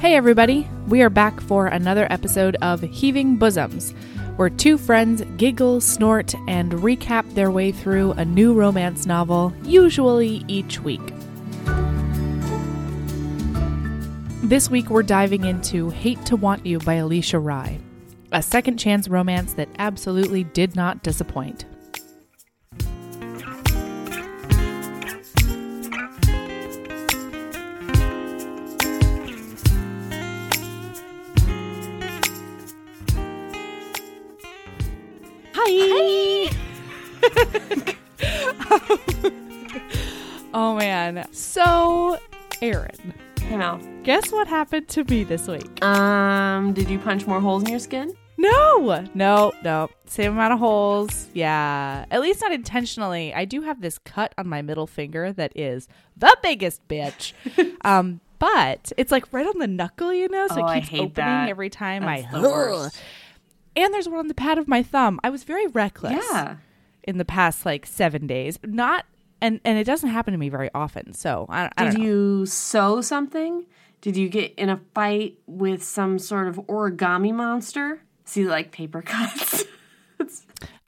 Hey, everybody. We are back for another episode of Heaving Bosoms, where two friends giggle, snort, and recap their way through a new romance novel, usually each week. This week, we're diving into Hate to Want You by Alisha Rai, a second chance romance that absolutely did not disappoint. Oh man. So, Aaron, Hey Mel. guess what happened to me this week? Um, did you punch more holes in your skin? No, no, no. Same amount of holes. Yeah. At least not intentionally. I do have this cut on my middle finger that is the biggest bitch. um, but it's like right on the knuckle, you know, so Oh, it I keeps opening that. every time That's I the. And there's one on the pad of my thumb. I was very reckless. Yeah. in the past like seven days. Not and and it doesn't happen to me very often. So I, I Did don't know. you sew something? Did you get in a fight with some sort of origami monster? See, like paper cuts.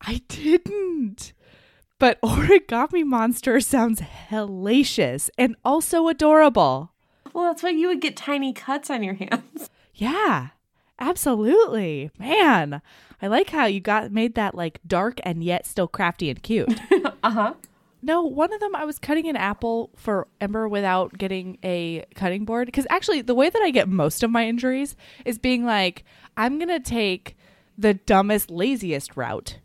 I didn't. But origami monster sounds hellacious and also adorable. well, that's why you would get tiny cuts on your hands. Yeah, absolutely, man. I like how you got made that like dark and yet still crafty and cute. Uh huh. No, one of them I was cutting an apple for Ember without getting a cutting board. Because actually, the way that I get most of my injuries is being like, I'm going to take the dumbest, laziest route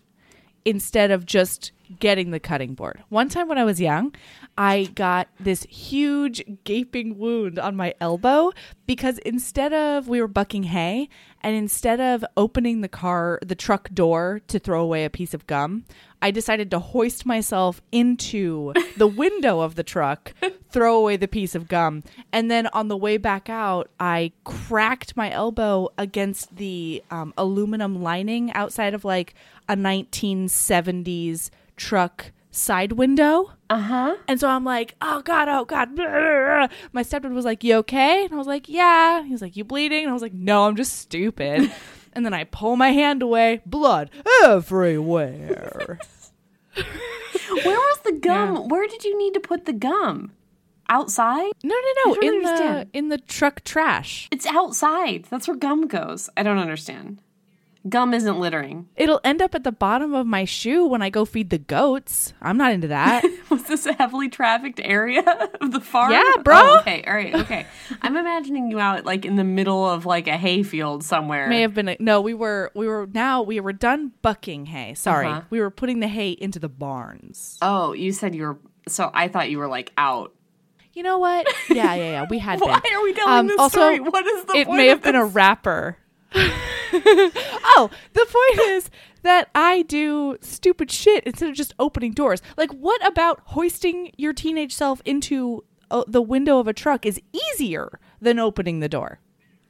instead of just getting the cutting board. One time when I was young, I got this huge gaping wound on my elbow because instead of we were bucking hay and instead of opening the car the truck door to throw away a piece of gum, I decided to hoist myself into the window of the truck, throw away the piece of gum, and then on the way back out, I cracked my elbow against the um, aluminum lining outside of like a 1970s truck side window. Uh huh. And so I'm like, oh God, oh God. My stepdad was like, you okay? And I was like, yeah. He was like, you bleeding? And I was like, no, I'm just stupid. and then I pull my hand away, blood everywhere. Where was the gum? Where did you need to put the gum? Outside? no, no, no. In understand. the in the truck trash. It's outside. That's where gum goes. I don't understand. Gum isn't littering. It'll end up at the bottom of my shoe when I go feed the goats. I'm not into that. Was this a heavily trafficked area of the farm? Yeah, bro. Oh, okay, all right, okay. I'm imagining you out like in the middle of like a hayfield somewhere. May have been a, no. We were we were now we were done bucking hay. Sorry, Uh-huh. we were putting the hay into the barns. oh, you said you were. So I thought you were like out. You know what? Yeah, yeah, yeah. We had Why been. are we telling this also, story? What is the It may have been a rapper. oh, the point is that I do stupid shit instead of just opening doors. Like, what about hoisting your teenage self into uh, the window of a truck is easier than opening the door?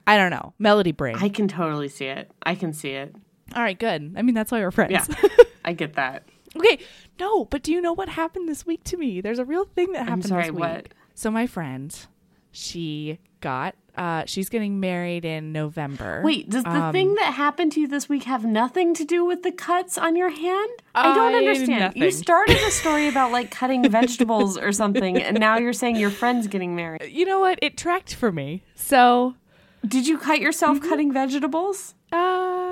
I don't know. Melody brain. I can totally see it. I can see it. All right, good. I mean, that's why we're friends. Yeah, I get that. Okay, no, but do you know what happened this week to me? There's a real thing that happened sorry, this week. what? So my friend, she got uh she's getting married in November. Wait, does the Um, thing that happened to you this week have nothing to do with the cuts on your hand? I don't I- understand. You started a story about like cutting vegetables or something, and now you're saying your friend's getting married. You know what? It tracked for me. So, Did you cut yourself cutting vegetables? uh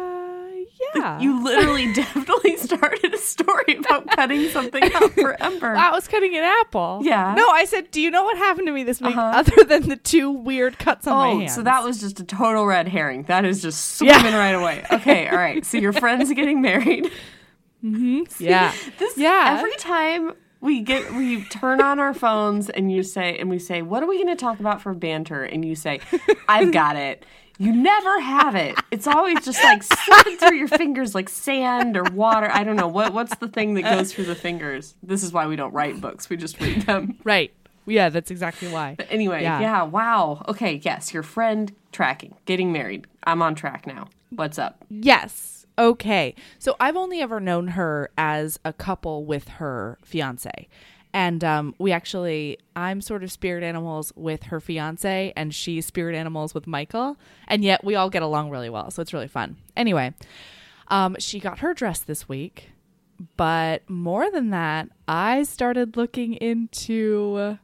yeah. You literally definitely started a story about cutting something out for Ember. I was cutting an apple. Yeah. No, I said, "Do you know what happened to me this week Uh-huh. other than the two weird cuts on my Oh, hands?" so that was just a total red herring. That is just swimming right away. Okay, all right. So your friend's getting married. yeah. This Yeah. Every time we get we turn on our phones and you say and we say, "What are we going to talk about for banter?" and you say, "I've got it." You never have it. It's always just like slipping through your fingers like sand or water. I don't know what what's the thing that goes through the fingers. This is why we don't write books. We just read them. Right. Yeah, that's exactly why. But anyway, Yeah. yeah. wow. Okay, yes, your friend tracking, getting married. I'm on track now. What's up? Yes. Okay. So I've only ever known her as a couple with her fiance. And um, we actually, I'm sort of spirit animals with her fiance, and she's spirit animals with Michael. And yet we all get along really well. So it's really fun. Anyway, um, she got her dress this week. But more than that, I started looking into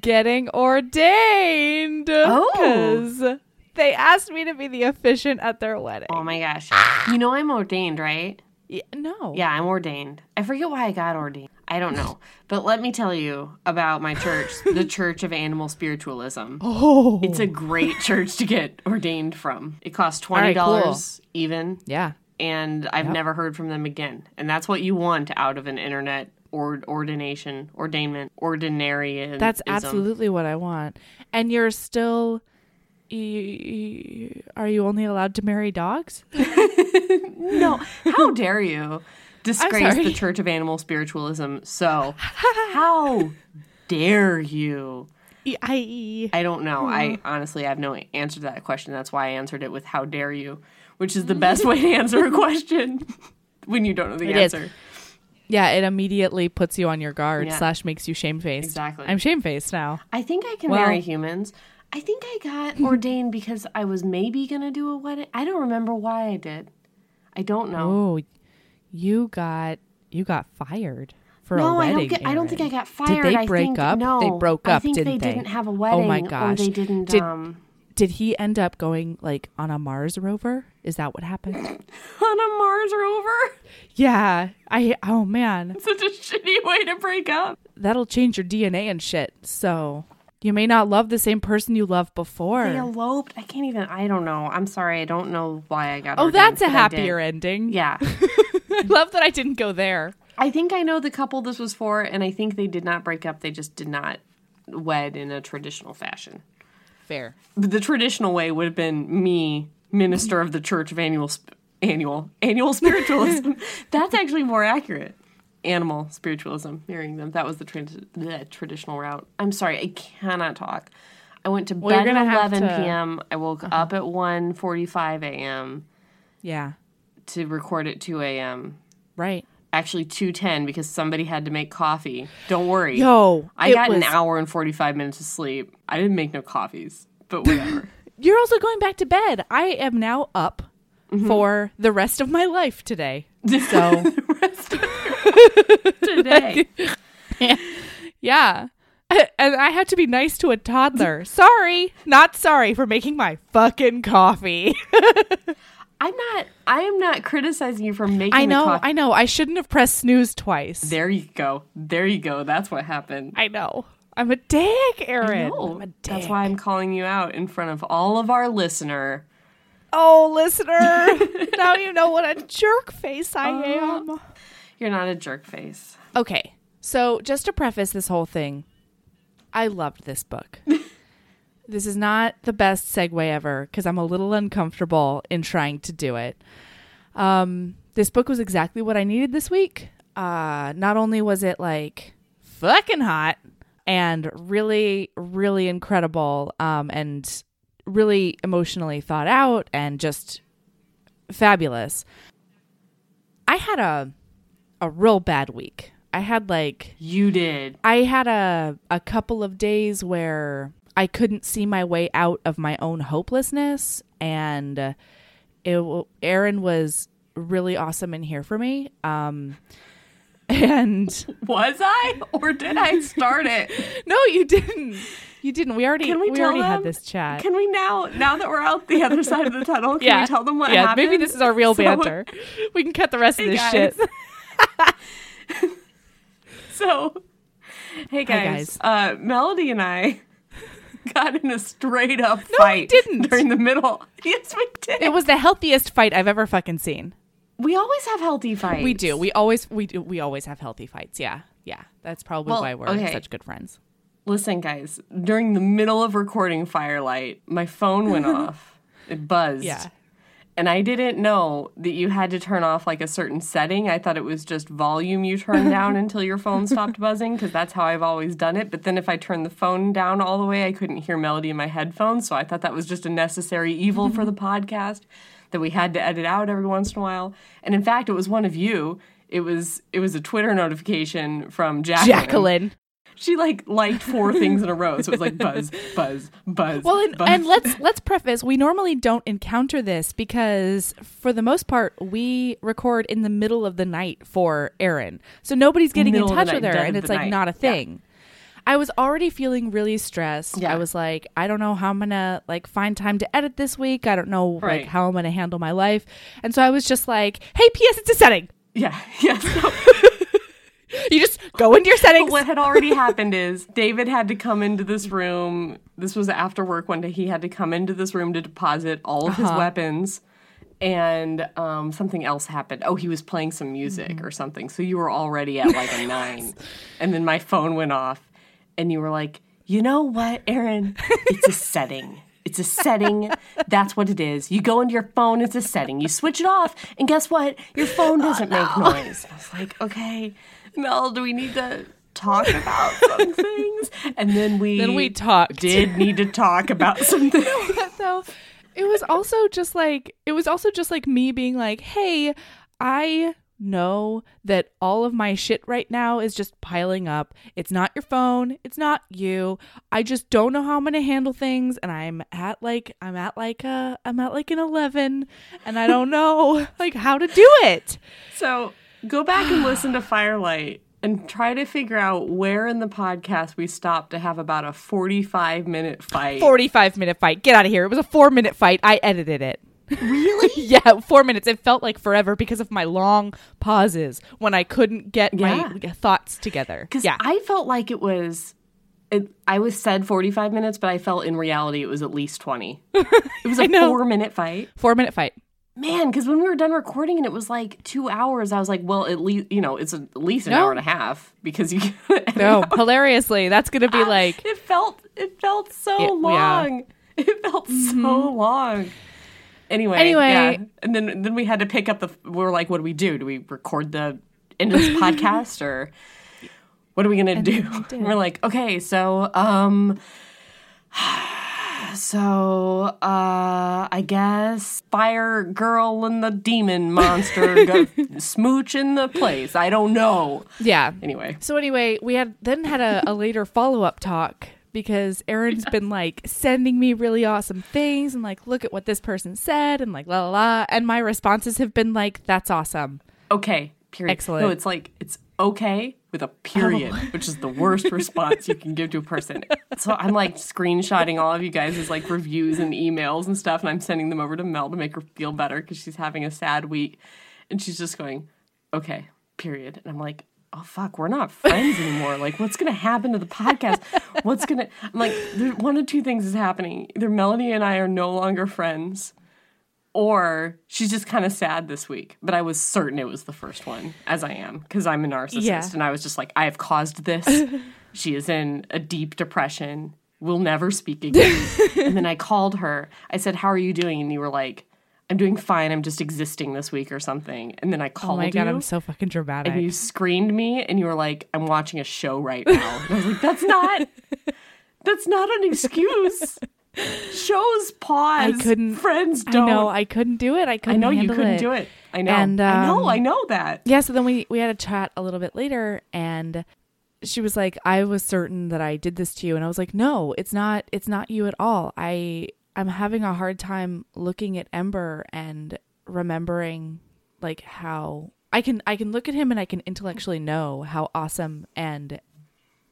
getting ordained. Oh. 'cause they asked me to be the officiant at their wedding. Oh my gosh. You know I'm ordained, right? Yeah, no. Yeah, I'm ordained. I forget why I got ordained. I don't know. But let me tell you about my church, the Church of Animal Spiritualism. Oh. It's a great church to get ordained from. It costs $20 cool. even, yeah. and I've Yep. never heard from them again. And that's what you want out of an internet or ordination, ordainment, ordinary. That's absolutely what I want. And you're still. Are you only allowed to marry dogs? No, how dare you disgrace the Church of Animal Spiritualism? So, how dare you? I. I don't know. I mm. honestly have no answer to that question. That's why I answered it with "How dare you," which is the mm. best way to answer a question when you don't know the It is. answer. Yeah, it immediately puts you on your guard Yeah. slash makes you shamefaced. Exactly. I'm shamefaced now. I think I can Well- marry humans. I think I got ordained because I was maybe gonna do a wedding. I don't remember why I did. I don't know. Oh, you got you got fired for a wedding. no, I don't get. I don't think I got fired. Did they I break think, up? No, They broke I up, think didn't they they? didn't have a wedding. Oh my Or gosh. they didn't. Did- um, Did he end up going like on a Mars rover? Is that what happened? on a Mars rover. yeah. I. Oh man, Such a shitty way to break up. that'll change your DNA and shit. So you may not love the same person you loved before. They eloped. I can't even. I don't know. I'm sorry. I don't know why I got. oh, that's a but I did. happier ending. Yeah. I love that I didn't go there. I think I know the couple this was for, and I think they did not break up. They just did not wed in a traditional fashion. Fair. The traditional way would have been me, minister of the Church of Annual Sp- Annual Annual Spiritualism. That's actually more accurate. Animal spiritualism, marrying them. That was the, the traditional route. I'm sorry, I cannot talk. I went to Well, bed at gonna have 11 to- Uh-huh. p.m. I woke up at 1:45 a.m. Yeah. to record at 2 a.m. Right. Actually, 2:10 because somebody had to make coffee. Don't worry. Yo, I got an hour and 45 minutes of sleep. I didn't make no coffees, but whatever. You're also going back to bed. I am now up Mm-hmm. for the rest of my life today. So, Today. yeah. And I have to be nice to a toddler. Sorry, not sorry for making my fucking coffee. I'm not I am not criticizing you for making I the know, coffee. I know. I shouldn't have pressed snooze twice. There you go. There you go. That's what happened. I know. I'm a dick, Aaron. A dick. that's why I'm calling you out in front of all of our listener. Oh, listener. now you know what a jerk face I Uh-huh. am. You're not a jerk face. Okay. So, just to preface this whole thing, I loved this book. this is not the best segue ever because I'm a little uncomfortable in trying to do it. Um, this book was exactly what I needed this week. Uh, not only was it like fucking hot and really, really incredible um, and really emotionally thought out and just fabulous. I had a a real bad week. I had like You did. I had a a couple of days where I couldn't see my way out of my own hopelessness and uh, it Aaron was really awesome in here for me. Um and Was I? Or did I start it? no, you didn't. You didn't. We already Can we, we, already them? had this chat. Can we now now that we're out the other side of the tunnel, can yeah. we tell them what yeah, happened? maybe this is our real So- banter. We can cut the rest of this shit. So, hey guys, guys. Uh, Melody and I got in a straight up no, fight didn't. during the middle. Yes, we did. It was the healthiest fight I've ever fucking seen. we always have healthy fights. We do. We always we do. We always have healthy fights. Yeah, yeah. That's probably Well, why we're okay. such good friends. Listen, guys, during the middle of recording Firelight, my phone went off. It buzzed. Yeah. And I didn't know that you had to turn off like a certain setting. I thought it was just volume you turn down until your phone stopped buzzing because that's how I've always done it. But then if I turned the phone down all the way, I couldn't hear melody in my headphones. So I thought that was just a necessary evil for the podcast that we had to edit out every once in a while. And in fact, it was one of you. It was it was a Twitter notification from Jacqueline. Jacqueline. She like liked four things in a row, so it was like buzz, buzz, buzz. Well, and, buzz. and let's let's preface: we normally don't encounter this because, for the most part, we record in the middle of the night for Erin, so nobody's getting in Middle the touch with her, and it's like night. not a Yeah. thing. I was already feeling really stressed. Yeah. I was like, I don't know how I'm gonna like find time to edit this week. I don't know Right. like how I'm gonna handle my life, and so I was just like, Hey, P.S. It's a setting. yeah, yeah. You just go into your settings. what had already happened is David had to come into this room. This was after work one day. He had to come into this room to deposit all of his Uh-huh. weapons. And um, something else happened. Oh, he was playing some music Mm-hmm. or something. So you were already at like a nine. And then my phone went off. And you were like, you know what, Aaron? It's a setting. It's a setting. That's what it is. You go into your phone, it's a setting. You switch it off, and guess what? Your phone doesn't make noise. I was like, okay, Mel, do we need to talk about some things? And then we Then we talked. did need to talk about some things. so it was also just like it was also just like me being like hey i know that all of my shit right now is just piling up it's not your phone it's not you i just don't know how i'm gonna handle things and i'm at like i'm at like a i'm at like an 11 and i don't know like how to do it So go back and listen to Firelight and try to figure out where in the podcast we stopped to have about a 45 minute fight. 45 minute fight get out of here it was a four minute fight i edited it Really? yeah, four minutes. It felt like forever because of my long pauses when I couldn't get my thoughts together. Because Yeah. I felt like it was. It, I was said 45 minutes, but I felt in reality it was at least 20. It was a four minute fight. Four minute fight. Man, because when we were done recording and it was like two hours, I was like, well, at least, you know, it's at least an No. hour and a half because you. No, hilariously, that's gonna be like it felt, it felt so It- yeah. long. It felt so long. Anyway, Anyway. yeah. and then then we had to pick up the. We were like, what do we do? Do we record the end of this podcast or what are we gonna do? we. We're like, okay, so um, so uh, I guess fire girl and the demon monster go smooch in the place. I don't know. yeah. Anyway, So anyway, we had then had a, a later follow up talk because Aaron's been like sending me really awesome things and like look at what this person said and like la la la and my responses have been like that's awesome. okay. Period. Excellent. No, it's like it's okay with a period, which is the worst response you can give to a person. So I'm like screenshotting all of you guys' like reviews and emails and stuff, and I'm sending them over to Mel to make her feel better because she's having a sad week, and she's just going, "Okay, period." And I'm like, "Oh fuck, we're not friends anymore. Like, what's gonna happen to the podcast? What's gonna?" I'm like, one of two things is happening: either Melanie and I are no longer friends or she's just kind of sad this week. But I was certain it was the first one, as I am, because I'm a narcissist. Yeah. And I was just like, I have caused this. she is in a deep depression. We'll never speak again. and then I called her. I said, How are you doing? And you were like, I'm doing fine. I'm just existing this week or something. And then I called you. Oh my god, you. I'm so fucking dramatic. and you screened me and you were like, I'm watching a show right now. And I was like, That's not that's not an excuse. Shows pause. I couldn't- friends I don't. know I couldn't do it. I I couldn't I know you couldn't it. do it. I know. And, I know. um, I know that. Yeah, so then we we had a chat a little bit later and she was like, "I was certain that I did this to you." And I was like, "No, it's not it's not you at all. I I'm having a hard time looking at Ember and remembering like how I can I can look at him and I can intellectually know how awesome and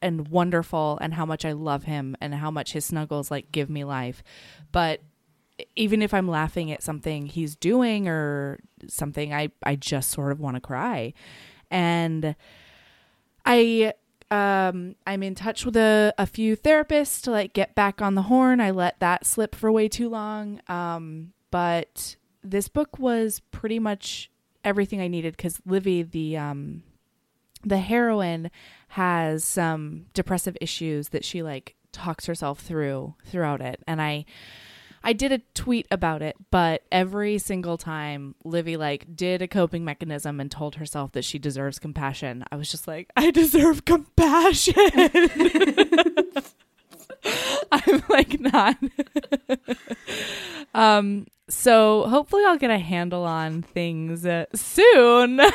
and wonderful and how much I love him and how much his snuggles like give me life. But even if I'm laughing at something he's doing or something, I I just sort of want to cry. And I um I'm in touch with a, a few therapists to like get back on the horn. I let that slip for way too long. Um but this book was pretty much everything I needed cuz Livvy the um the heroine has some depressive issues that she like talks herself through throughout it and I I did a tweet about it, but every single time Livvy like did a coping mechanism and told herself that she deserves compassion, I was just like, I deserve compassion. I'm like not. um So hopefully I'll get a handle on things uh, soon.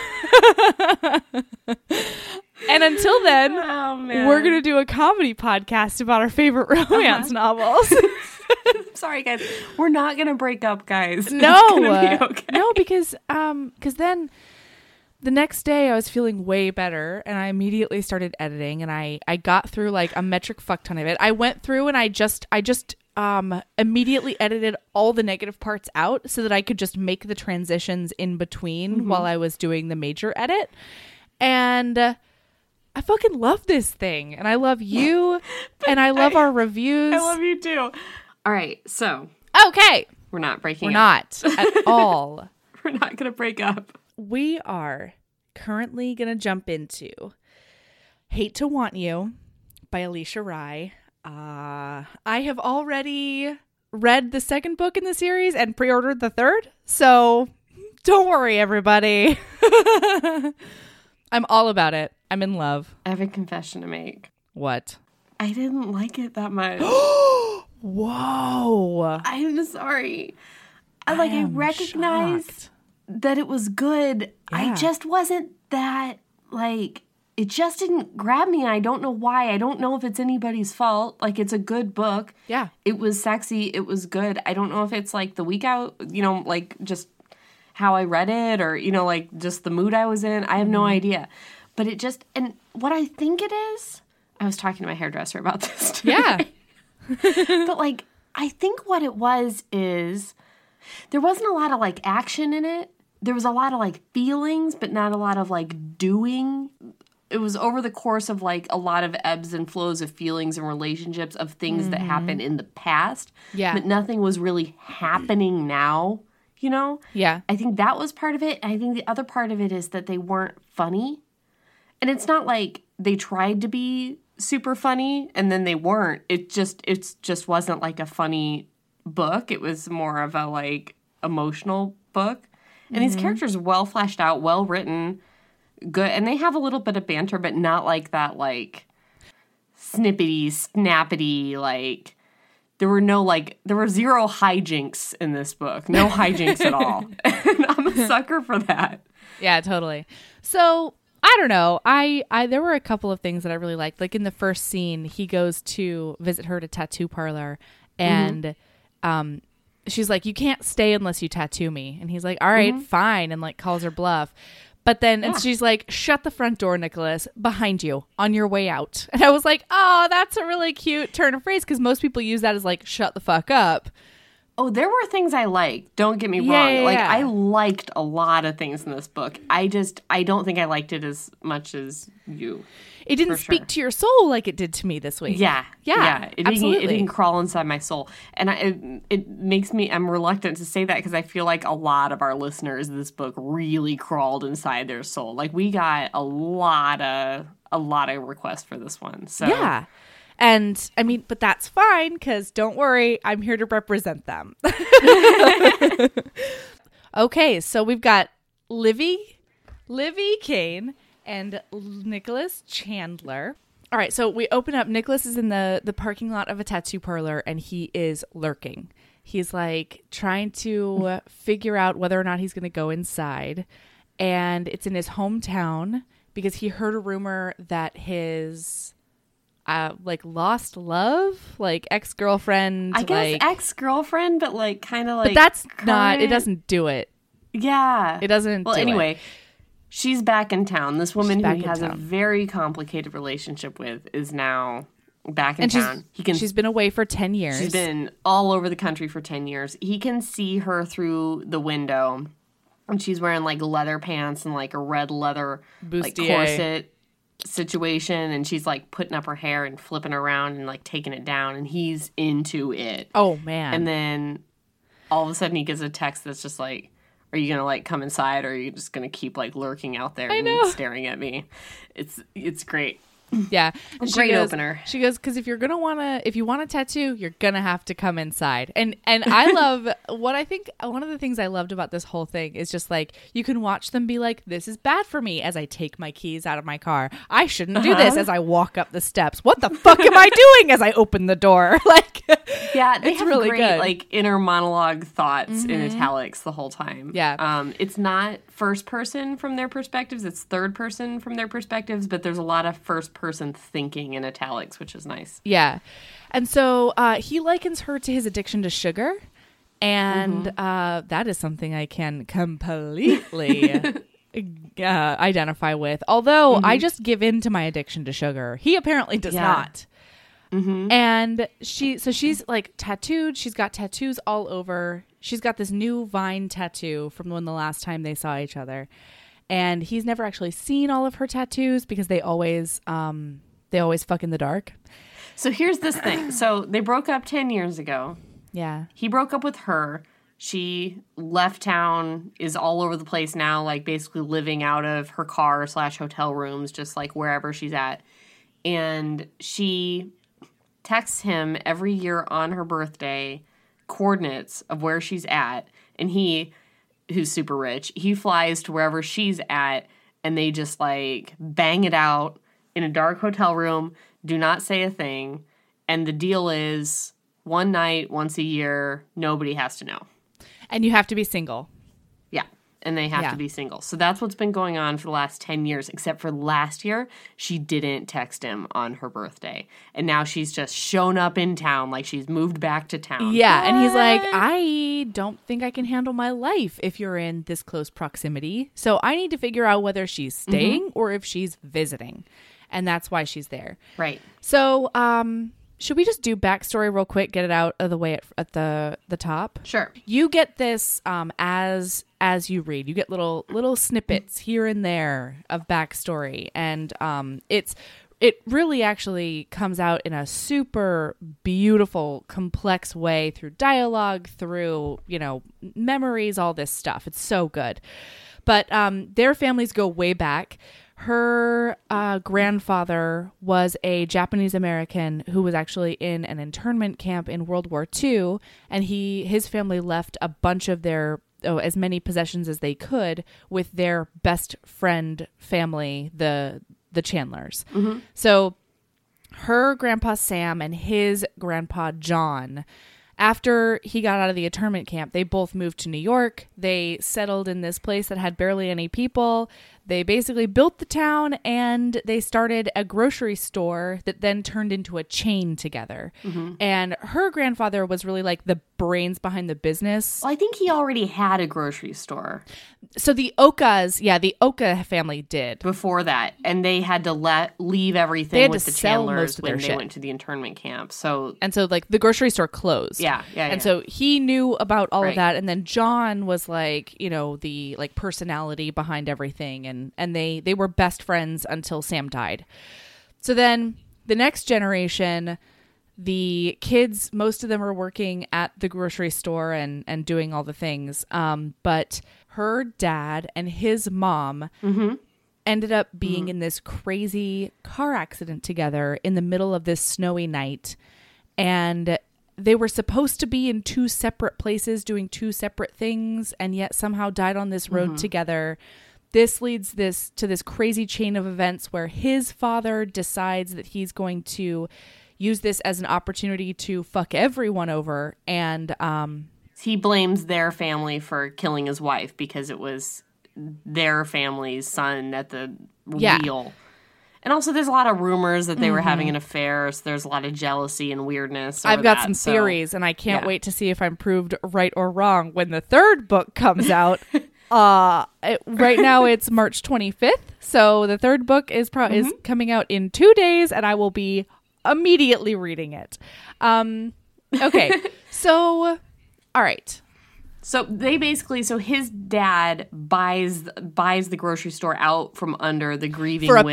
and until then, Oh we're going to do a comedy podcast about our favorite romance novels. Sorry guys. We're not gonna break up, guys. no. Be okay. No, because um cuz then the next day I was feeling way better and I immediately started editing and I I got through like a metric fuck ton of it. I went through and I just I just um immediately edited all the negative parts out so that I could just make the transitions in between Mm-hmm. while I was doing the major edit. And uh, I fucking love this thing and I love you and I love our reviews. I love you too. All right, so okay. we're not breaking We're up. not at all. We're not gonna break up. we are currently going to jump into Hate to Want You by Alisha Rai. Uh, I have already read the second book in the series and pre ordered the third. So don't worry, everybody. I'm all about it. I'm in love. I have a confession to make. What? I didn't like it that much. Whoa. I'm sorry. I like I, am recognized shocked. that it was good. Yeah. I just wasn't that like it just didn't grab me. I don't know why. I don't know if it's anybody's fault. Like it's a good book. Yeah. It was sexy. It was good. I don't know if it's like the week out, you know, like just how I read it or, you know, like just the mood I was in. I have no mm-hmm. idea. But it just, and what I think it is, I was talking to my hairdresser about this. Today. Yeah. but like, I think what it was is there wasn't a lot of like action in it. There was a lot of like feelings, but not a lot of like doing it was over the course of like a lot of ebbs and flows of feelings and relationships of things that mm-hmm. happened in the past. Yeah. But nothing was really happening now, you know? Yeah. I think that was part of it. I think the other part of it is that they weren't funny. And it's not like they tried to be super funny and then they weren't. It just it's just wasn't like a funny book. It was more of a like emotional book. And these mm-hmm. characters well fleshed out, well written, good and they have a little bit of banter, but not like that like snippety, snappity, like there were no like there were zero hijinks in this book. No hijinks at all. and I'm a sucker for that. Yeah, totally. So I don't know. I, I there were a couple of things that I really liked. Like in the first scene, he goes to visit her at a tattoo parlor, and um, she's like, "You can't stay unless you tattoo me." And he's like, "All right, fine," and like calls her bluff. But then and she's like, "Shut the front door, Nicholas, behind you on your way out." And I was like, "Oh, that's a really cute turn of phrase because most people use that as like, shut the fuck up." Oh, there were things I liked. Don't get me Yeah, wrong. yeah, like yeah. I liked a lot of things in this book. I just I don't think I liked it as much as you. It didn't speak sure. to your soul like it did to me this week. Yeah, Yeah, It didn't, absolutely. it didn't crawl inside my soul, and I, it it makes me. I'm reluctant to say that because I feel like a lot of our listeners, this book really crawled inside their soul. Like we got a lot of a lot of requests for this one. So Yeah. And I mean, but that's fine because don't worry, I'm here to represent them. okay, so we've got Livvy, Livvy Kane, and Nicholas Chandler. All right, so we open up. Nicholas is in the the parking lot of a tattoo parlor, and he is lurking. He's like trying to figure out whether or not he's going to go inside, and it's in his hometown because he heard a rumor that his uh like lost love like ex-girlfriend I guess like ex girlfriend, but like kind of like. but that's not it doesn't do it Yeah, it doesn't Well, do it. anyway, she's back in town. This woman who in has a very complicated relationship with is now back in and town. he can. she's been away for 10 years she's been all over the country for ten years. He can see her through the window, and she's wearing like leather pants and like a red leather like corset situation and she's like putting up her hair and flipping around and like taking it down and he's into it oh man and then all of a sudden he gets a text that's just like, "Are you gonna like come inside, or are you just gonna keep like lurking out there and know. staring at me?" It's it's great. Yeah, Great goes- opener. She goes because if you're gonna wanna, if you want a tattoo, you're gonna have to come inside. And and I love what I think. One of the things I loved about this whole thing is just like you can watch them be like, "This is bad for me." As I take my keys out of my car, I shouldn't do Uh-huh. this. As I walk up the steps, what the fuck am I doing? As I open the door, like Yeah, they It's have really great good. Mm-hmm. like inner monologue thoughts in italics the whole time. Yeah. um, it's not first person from their perspectives; it's third person from their perspectives. But there's a lot of first person thinking in italics, which is nice. Yeah. And so uh, he likens her to his addiction to sugar. And uh, that is something I can completely uh, identify with. Although I just give in to my addiction to sugar. He apparently does Yeah. not. And she, so she's like tattooed. She's got tattoos all over. She's got this new vine tattoo from when the last time they saw each other. And he's never actually seen all of her tattoos because they always, um, they always fuck in the dark. So here's this thing. So they broke up ten years ago. Yeah. He broke up with her. She left town, is all over the place now, like basically living out of her car slash hotel rooms, just like wherever she's at. And she texts him every year on her birthday coordinates of where she's at. And he, who's super rich, he flies to wherever she's at and they just like bang it out in a dark hotel room, do not say a thing. And the deal is one night, once a year, nobody has to know. And you have to be single. Yeah. And they have Yeah. to be single. So that's what's been going on for the last 10 years, except for last year, she didn't text him on her birthday. And now she's just shown up in town like she's moved back to town. Yeah. And he's like, I don't think I can handle my life if you're in this close proximity. So I need to figure out whether she's staying or if she's visiting. And that's why she's there. Right. So, um, should we just do backstory real quick, get it out of the way at, at the the top? Sure. You get this um, as as you read. You get little little snippets here and there of backstory, and um, it's it really actually comes out in a super beautiful, complex way through dialogue, through you know memories, all this stuff. It's so good. But um, their families go way back. Her uh, grandfather was a Japanese American who was actually in an internment camp in World War II, and he his family left a bunch of their oh, as many possessions as they could with their best friend family, the the Chandlers. So her grandpa Sam and his grandpa John after he got out of the internment camp, they both moved to New York. They settled in this place that had barely any people. They basically built the town and they started a grocery store that then turned into a chain together. Mm-hmm. And her grandfather was really like the brains behind the business. Well, I think he already had a grocery store So the Okas, yeah, the Oka family did. before that, and they had to let leave everything They had with to the sell Chandlers most of their when they shit. went to the internment camp. So And so like the grocery store closed. yeah, yeah, yeah. And so he knew about all of that and then John was like, you know, the like personality behind everything and and they they were best friends until Sam died. So then the next generation the kids most of them are working at the grocery store and and doing all the things. Um but her dad and his mom mm-hmm. ended up being mm-hmm. in this crazy car accident together in the middle of this snowy night. And they were supposed to be in two separate places doing two separate things and yet somehow died on this road mm-hmm. together this leads this to this crazy chain of events where his father decides that he's going to use this as an opportunity to fuck everyone over and um he blames their family for killing his wife because it was their family's son at the Yeah. wheel. And also, there's a lot of rumors that they were having an affair. So there's a lot of jealousy and weirdness. I've got that, some so- theories, and I can't yeah. wait to see if I'm proved right or wrong when the third book comes out. uh, it- right now it's March 25th, so the third book is pro- is Mm-hmm. coming out in two days, and I will be immediately reading it. Um, okay, so all right, So they basically, so his dad buys buys the grocery store out from under the grieving widow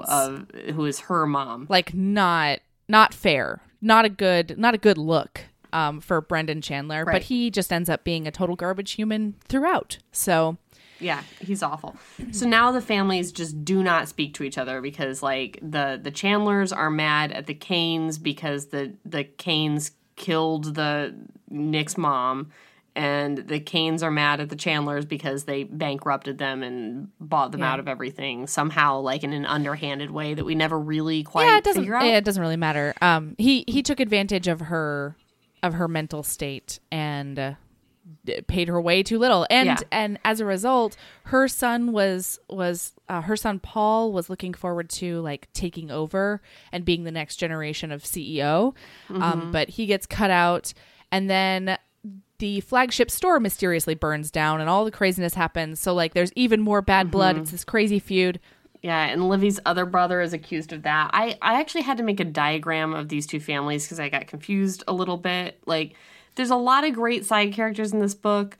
pittance. of who is her mom. like not not fair, not a good not a good look. Um, for Brendan Chandler, but he just ends up being a total garbage human throughout. So, Yeah, he's awful. So now the families just do not speak to each other because like the the Chandlers are mad at the Kanes because the the Kanes killed the Nick's mom and the Kanes are mad at the Chandlers because they bankrupted them and bought them Yeah. out of everything somehow like in an underhanded way that we never really quite yeah, it doesn't. yeah, It doesn't really matter. Um, he he took advantage of her of her mental state and uh, paid her way too little, and Yeah. and as a result, her son was was uh, her son Paul was looking forward to like taking over and being the next generation of CEO, Mm-hmm. um, but he gets cut out, and then. The flagship store mysteriously burns down and all the craziness happens. So, like, there's even more bad blood. Mm-hmm. It's this crazy feud. Yeah, and Livvy's other brother is accused of that. I, I actually had to make a diagram of these two families because I got confused a little bit. Like, there's a lot of great side characters in this book.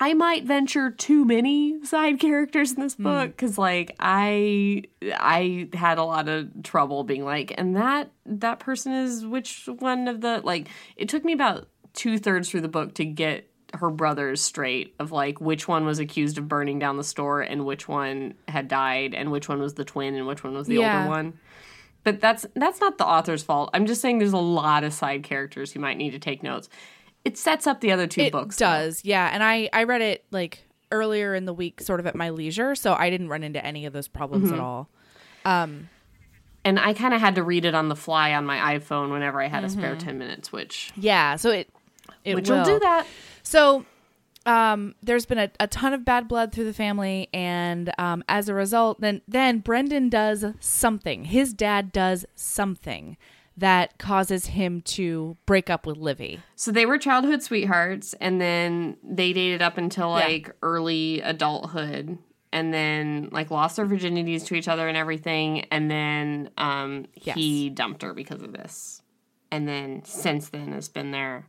I might venture too many side characters in this hmm. book because, like, I I had a lot of trouble being like, and that that person is which one of the like. It took me about two thirds through the book to get her brothers straight of like which one was accused of burning down the store and which one had died and which one was the twin and which one was the Yeah. older one. But that's that's not the author's fault. I'm just saying there's a lot of side characters who might need to take notes. It sets up the other two it books. though. does yeah and i i read it like earlier in the week sort of at my leisure so i didn't run into any of those problems Mm-hmm. at all um And I kind of had to read it on the fly on my iPhone whenever I had a spare Mm-hmm. 10 minutes, which yeah so it it which will will do that. So um there's been a, a ton of bad blood through the family and um as a result then then brendan does something. His dad does something that causes him to break up with livvy. So they were childhood sweethearts, and then they dated up until Yeah. like early adulthood, and then like lost their virginities to each other and everything, and then um, he dumped her because of this, and then since then has been their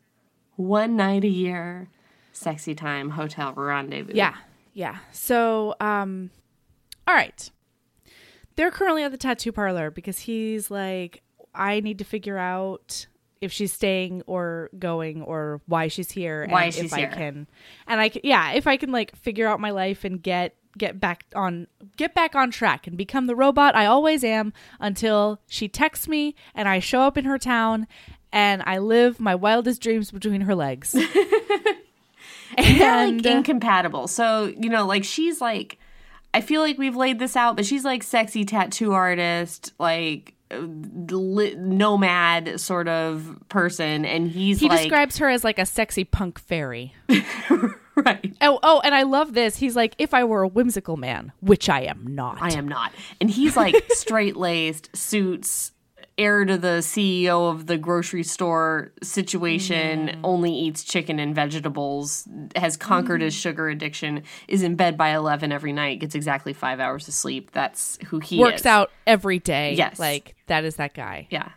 one night a year sexy time hotel rendezvous. Yeah. Yeah. So, um, all right. They're currently at the tattoo parlor because he's like, I need to figure out if she's staying or going or why she's here. Why and she's if here. I can, and I can, yeah, if I can like figure out my life and get get back on get back on track and become the robot I always am until she texts me and I show up in her town and I live my wildest dreams between her legs. they're and like incompatible. So, you know, like she's like I feel like we've laid this out, but she's like sexy tattoo artist, like uh, li- nomad sort of person and he's he like describes her as like a sexy punk fairy. right. Oh, oh, and I love this. He's like, if I were a whimsical man, which I am not. I am not. And he's like straight-laced, suits, heir to the CEO of the grocery store situation, only eats chicken and vegetables, has conquered his sugar addiction, is in bed by 11 every night, gets exactly 5 hours of sleep. That's who he Works is. out every day. Yes. like that is that guy. Yeah.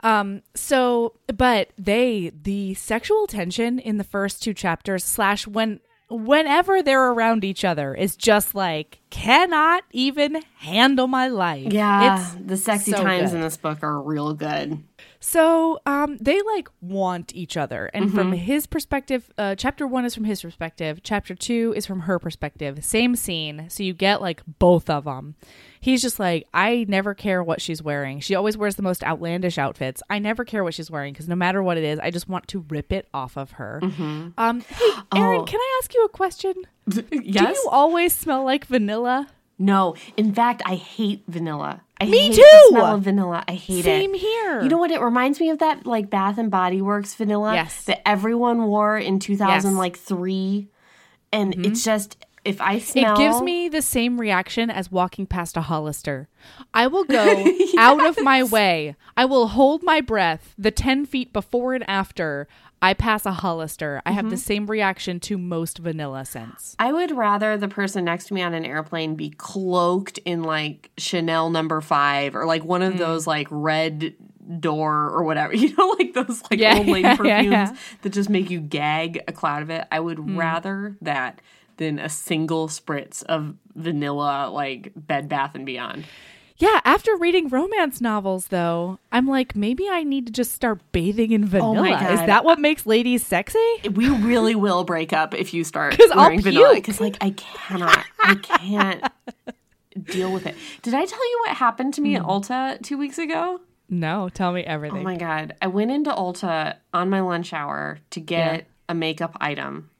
Um. So, but they the sexual tension in the first two chapters slash when whenever they're around each other is just like cannot even handle my life. Yeah, It's the sexy so times good. in this book are real good. So um, they like want each other, and from Mm-hmm. his perspective, uh, chapter one is from his perspective. Chapter two is from her perspective. Same scene, so you get like both of them. He's just like, I never care what she's wearing. She always wears the most outlandish outfits. I never care what she's wearing because no matter what it is, I just want to rip it off of her. Um, hey, Aaron, Oh. can I ask you a question? yes? Do you always smell like vanilla? No. In fact, I hate vanilla. I Me hate too! The smell of vanilla. I hate it. Same here. You know what? It reminds me of that like Bath and Body Works vanilla Yes. that everyone wore in 2000 like 3 and it's just if I smell Mm-hmm. It gives me the same reaction as walking past a Hollister. I will go out of my way. I will hold my breath the 10 feet before and after I pass a Hollister. I Mm-hmm. have the same reaction to most vanilla scents. I would rather the person next to me on an airplane be cloaked in like Chanel number 5 or like one of Mm. those like red door or whatever. You know like those like Yeah, old lady yeah, perfumes yeah. that just make you gag a cloud of it. I would Mm. rather that than a single spritz of vanilla like Bed Bath and Beyond. Yeah, after reading romance novels, though, I'm like, maybe I need to just start bathing in Oh vanilla. Is that what makes ladies sexy? We really will break up if you start 'Cause I'll wearing vanilla. Because like I cannot, I can't deal with it. Did I tell you what happened to me Hmm. at Ulta two weeks ago? No, tell me everything. Oh my god! I went into Ulta on my lunch hour to get Yeah. a makeup item,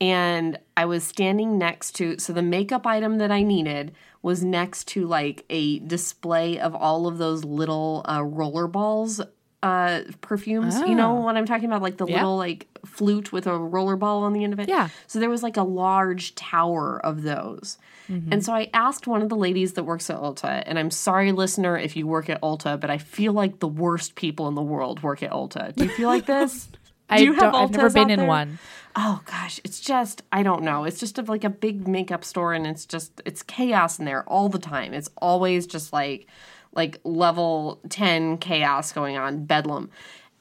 and I was standing next to. So the makeup item that I needed was next to like a display of all of those little uh, roller balls uh perfumes you know Oh. what i'm talking about like the Yeah. little like flute with a roller ball on the end of it Yeah. so there was like a large tower of those Mm-hmm. and so I asked one of the ladies that works at Ulta, and I'm sorry, listener, if you work at Ulta, but I feel like the worst people in the world work at Ulta. Do you feel like this? I Do you have I've never been in there? one. Oh gosh, it's just I don't know. It's just like a big makeup store, and it's just it's chaos in there all the time. It's always just like like level ten chaos going on, bedlam.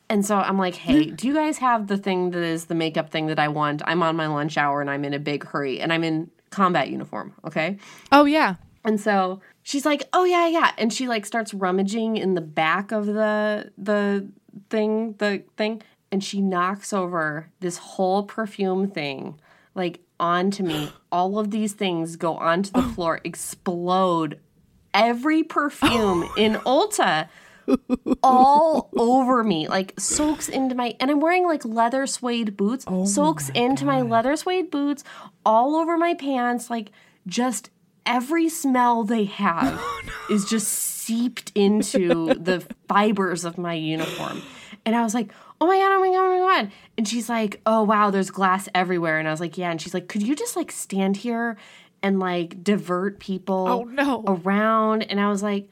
And so I'm like, hey, do you guys have the thing that is the makeup thing that I want? I'm on my lunch hour and I'm in a big hurry and I'm in combat uniform, okay? Oh yeah. And so she's like, "Oh yeah, yeah," and she like starts rummaging in the back of the the thing, the thing, and she knocks over this whole perfume thing like onto me. All of these things go onto the floor, explode. Every perfume in Ulta all over me, like soaks into my, and I'm wearing like leather suede boots, oh soaks into my leather suede boots, all over my pants, like just every smell they have oh, is just seeped into the fibers of my uniform. And I was like, oh my God, oh my God, oh my God. And she's like, oh wow, there's glass everywhere. And I was like, yeah. And she's like, could you just like stand here and like divert people Oh, no. around? And I was like,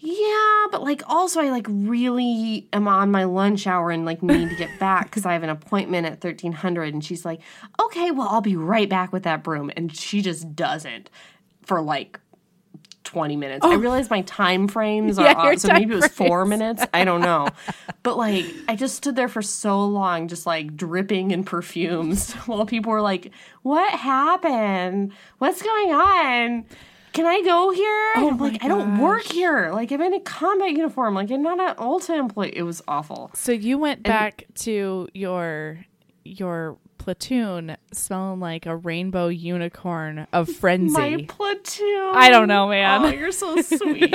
yeah, but like also I like really am on my lunch hour and like need to get back because I have an appointment at thirteen hundred. And she's like, okay, well I'll be right back with that broom, and she just doesn't for like. 20 minutes. I oh. realize my time frames are Oh. Yeah, off, so maybe it was four frames. minutes. I don't know. But like, I just stood there for so long, just like dripping in perfumes while people were like, What happened? What's going on? Can I go here? Oh I'm like, I don't work here. Like, I'm in a combat uniform. Like, I'm not an Ulta employee. It was awful. So you went back to your your platoon smelling like a rainbow unicorn of frenzy. My platoon. I don't know, man. Oh, you're so sweet.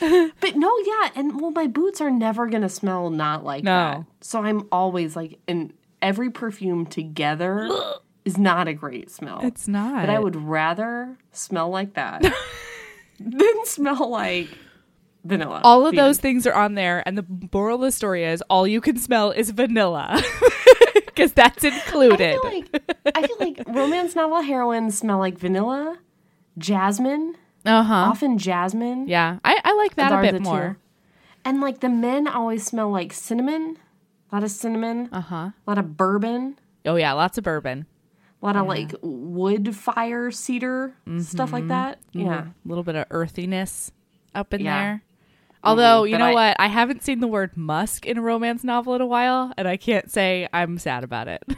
but no, yeah, and well, my boots are never gonna smell not like No. that. So I'm always like, and every perfume together is not a great smell. it's not. But I would rather smell like that than smell like vanilla. all of those end. things are on there, and the moral of the story is all you can smell is vanilla because that's I included. feel like I feel like romance novel heroines smell like vanilla, jasmine, Uh huh. often jasmine. Yeah, I, I like that a bit two. more. And like the men always smell like cinnamon, a lot of cinnamon, Uh huh. a lot of bourbon, Oh yeah, lots of bourbon. a lot of like wood fire cedar stuff Mm-hmm. like that. Yeah. A little bit of earthiness up in Yeah. there. Although, mm-hmm. you know I- what? I haven't seen the word musk in a romance novel in a while, and I can't say I'm sad about it.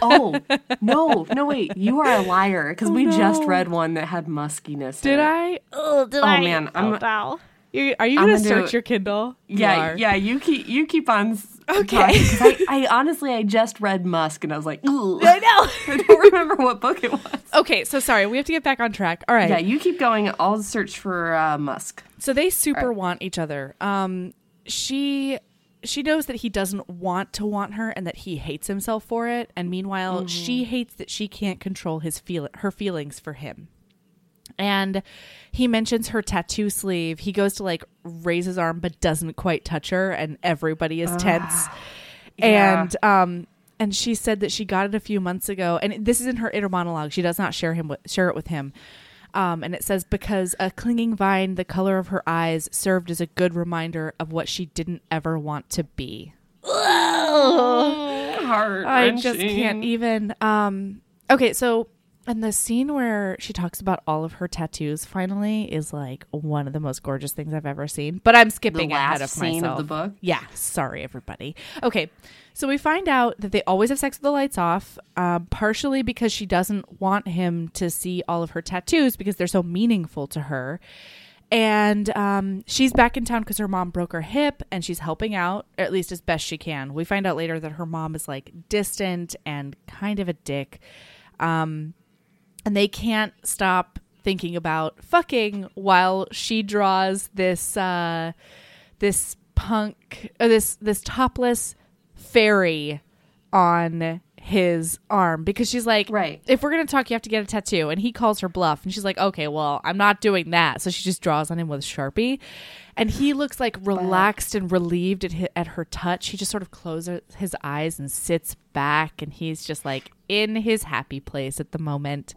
Oh no, no wait, you are a liar because oh, we just Oh, read one that had muskiness. in did it. I? Oh, did I? man, I'm- oh, no. You, are you going to gonna do search your Kindle? Yeah, are. yeah. You keep you keep on. Okay. talking, I, I honestly I just read Musk and I was like, Ooh. I know. I don't remember what book it was. okay, so sorry. We have to get back on track. All right. Yeah, you keep going. I'll search for uh, Musk. So they super want each other. Um, she she knows that he doesn't want to want her and that he hates himself for it. And meanwhile, she hates that she can't control his feel her feelings for him. And he mentions her tattoo sleeve. He goes to like raise his arm but doesn't quite touch her, and everybody is tense. yeah. And um and she said that she got it a few months ago, and this is in her inner monologue. She does not share him with, share it with him. Um, and it says because a clinging vine, the color of her eyes, served as a good reminder of what she didn't ever want to be. Oh, heart. I just can't even. Um, okay, so and the scene where she talks about all of her tattoos finally is like one of the most gorgeous things I've ever seen. But I'm skipping ahead of scene myself. of the book. Yeah, sorry everybody. Okay, so we find out that they always have sex with the lights off, um, partially because she doesn't want him to see all of her tattoos because they're so meaningful to her, and um, she's back in town because her mom broke her hip and she's helping out at least as best she can we find out later that her mom is like distant and kind of a dick um, and they can't stop thinking about fucking while she draws this uh, this punk uh, this this topless fairy on his arm. Because she's like Right. if we're gonna talk you have to get a tattoo. And he calls her bluff. And she's like okay well i'm not doing that. So she just draws on him with sharpie and he looks like relaxed and relieved at, hi- at her touch he just sort of closes his eyes and sits back and he's just like in his happy place at the moment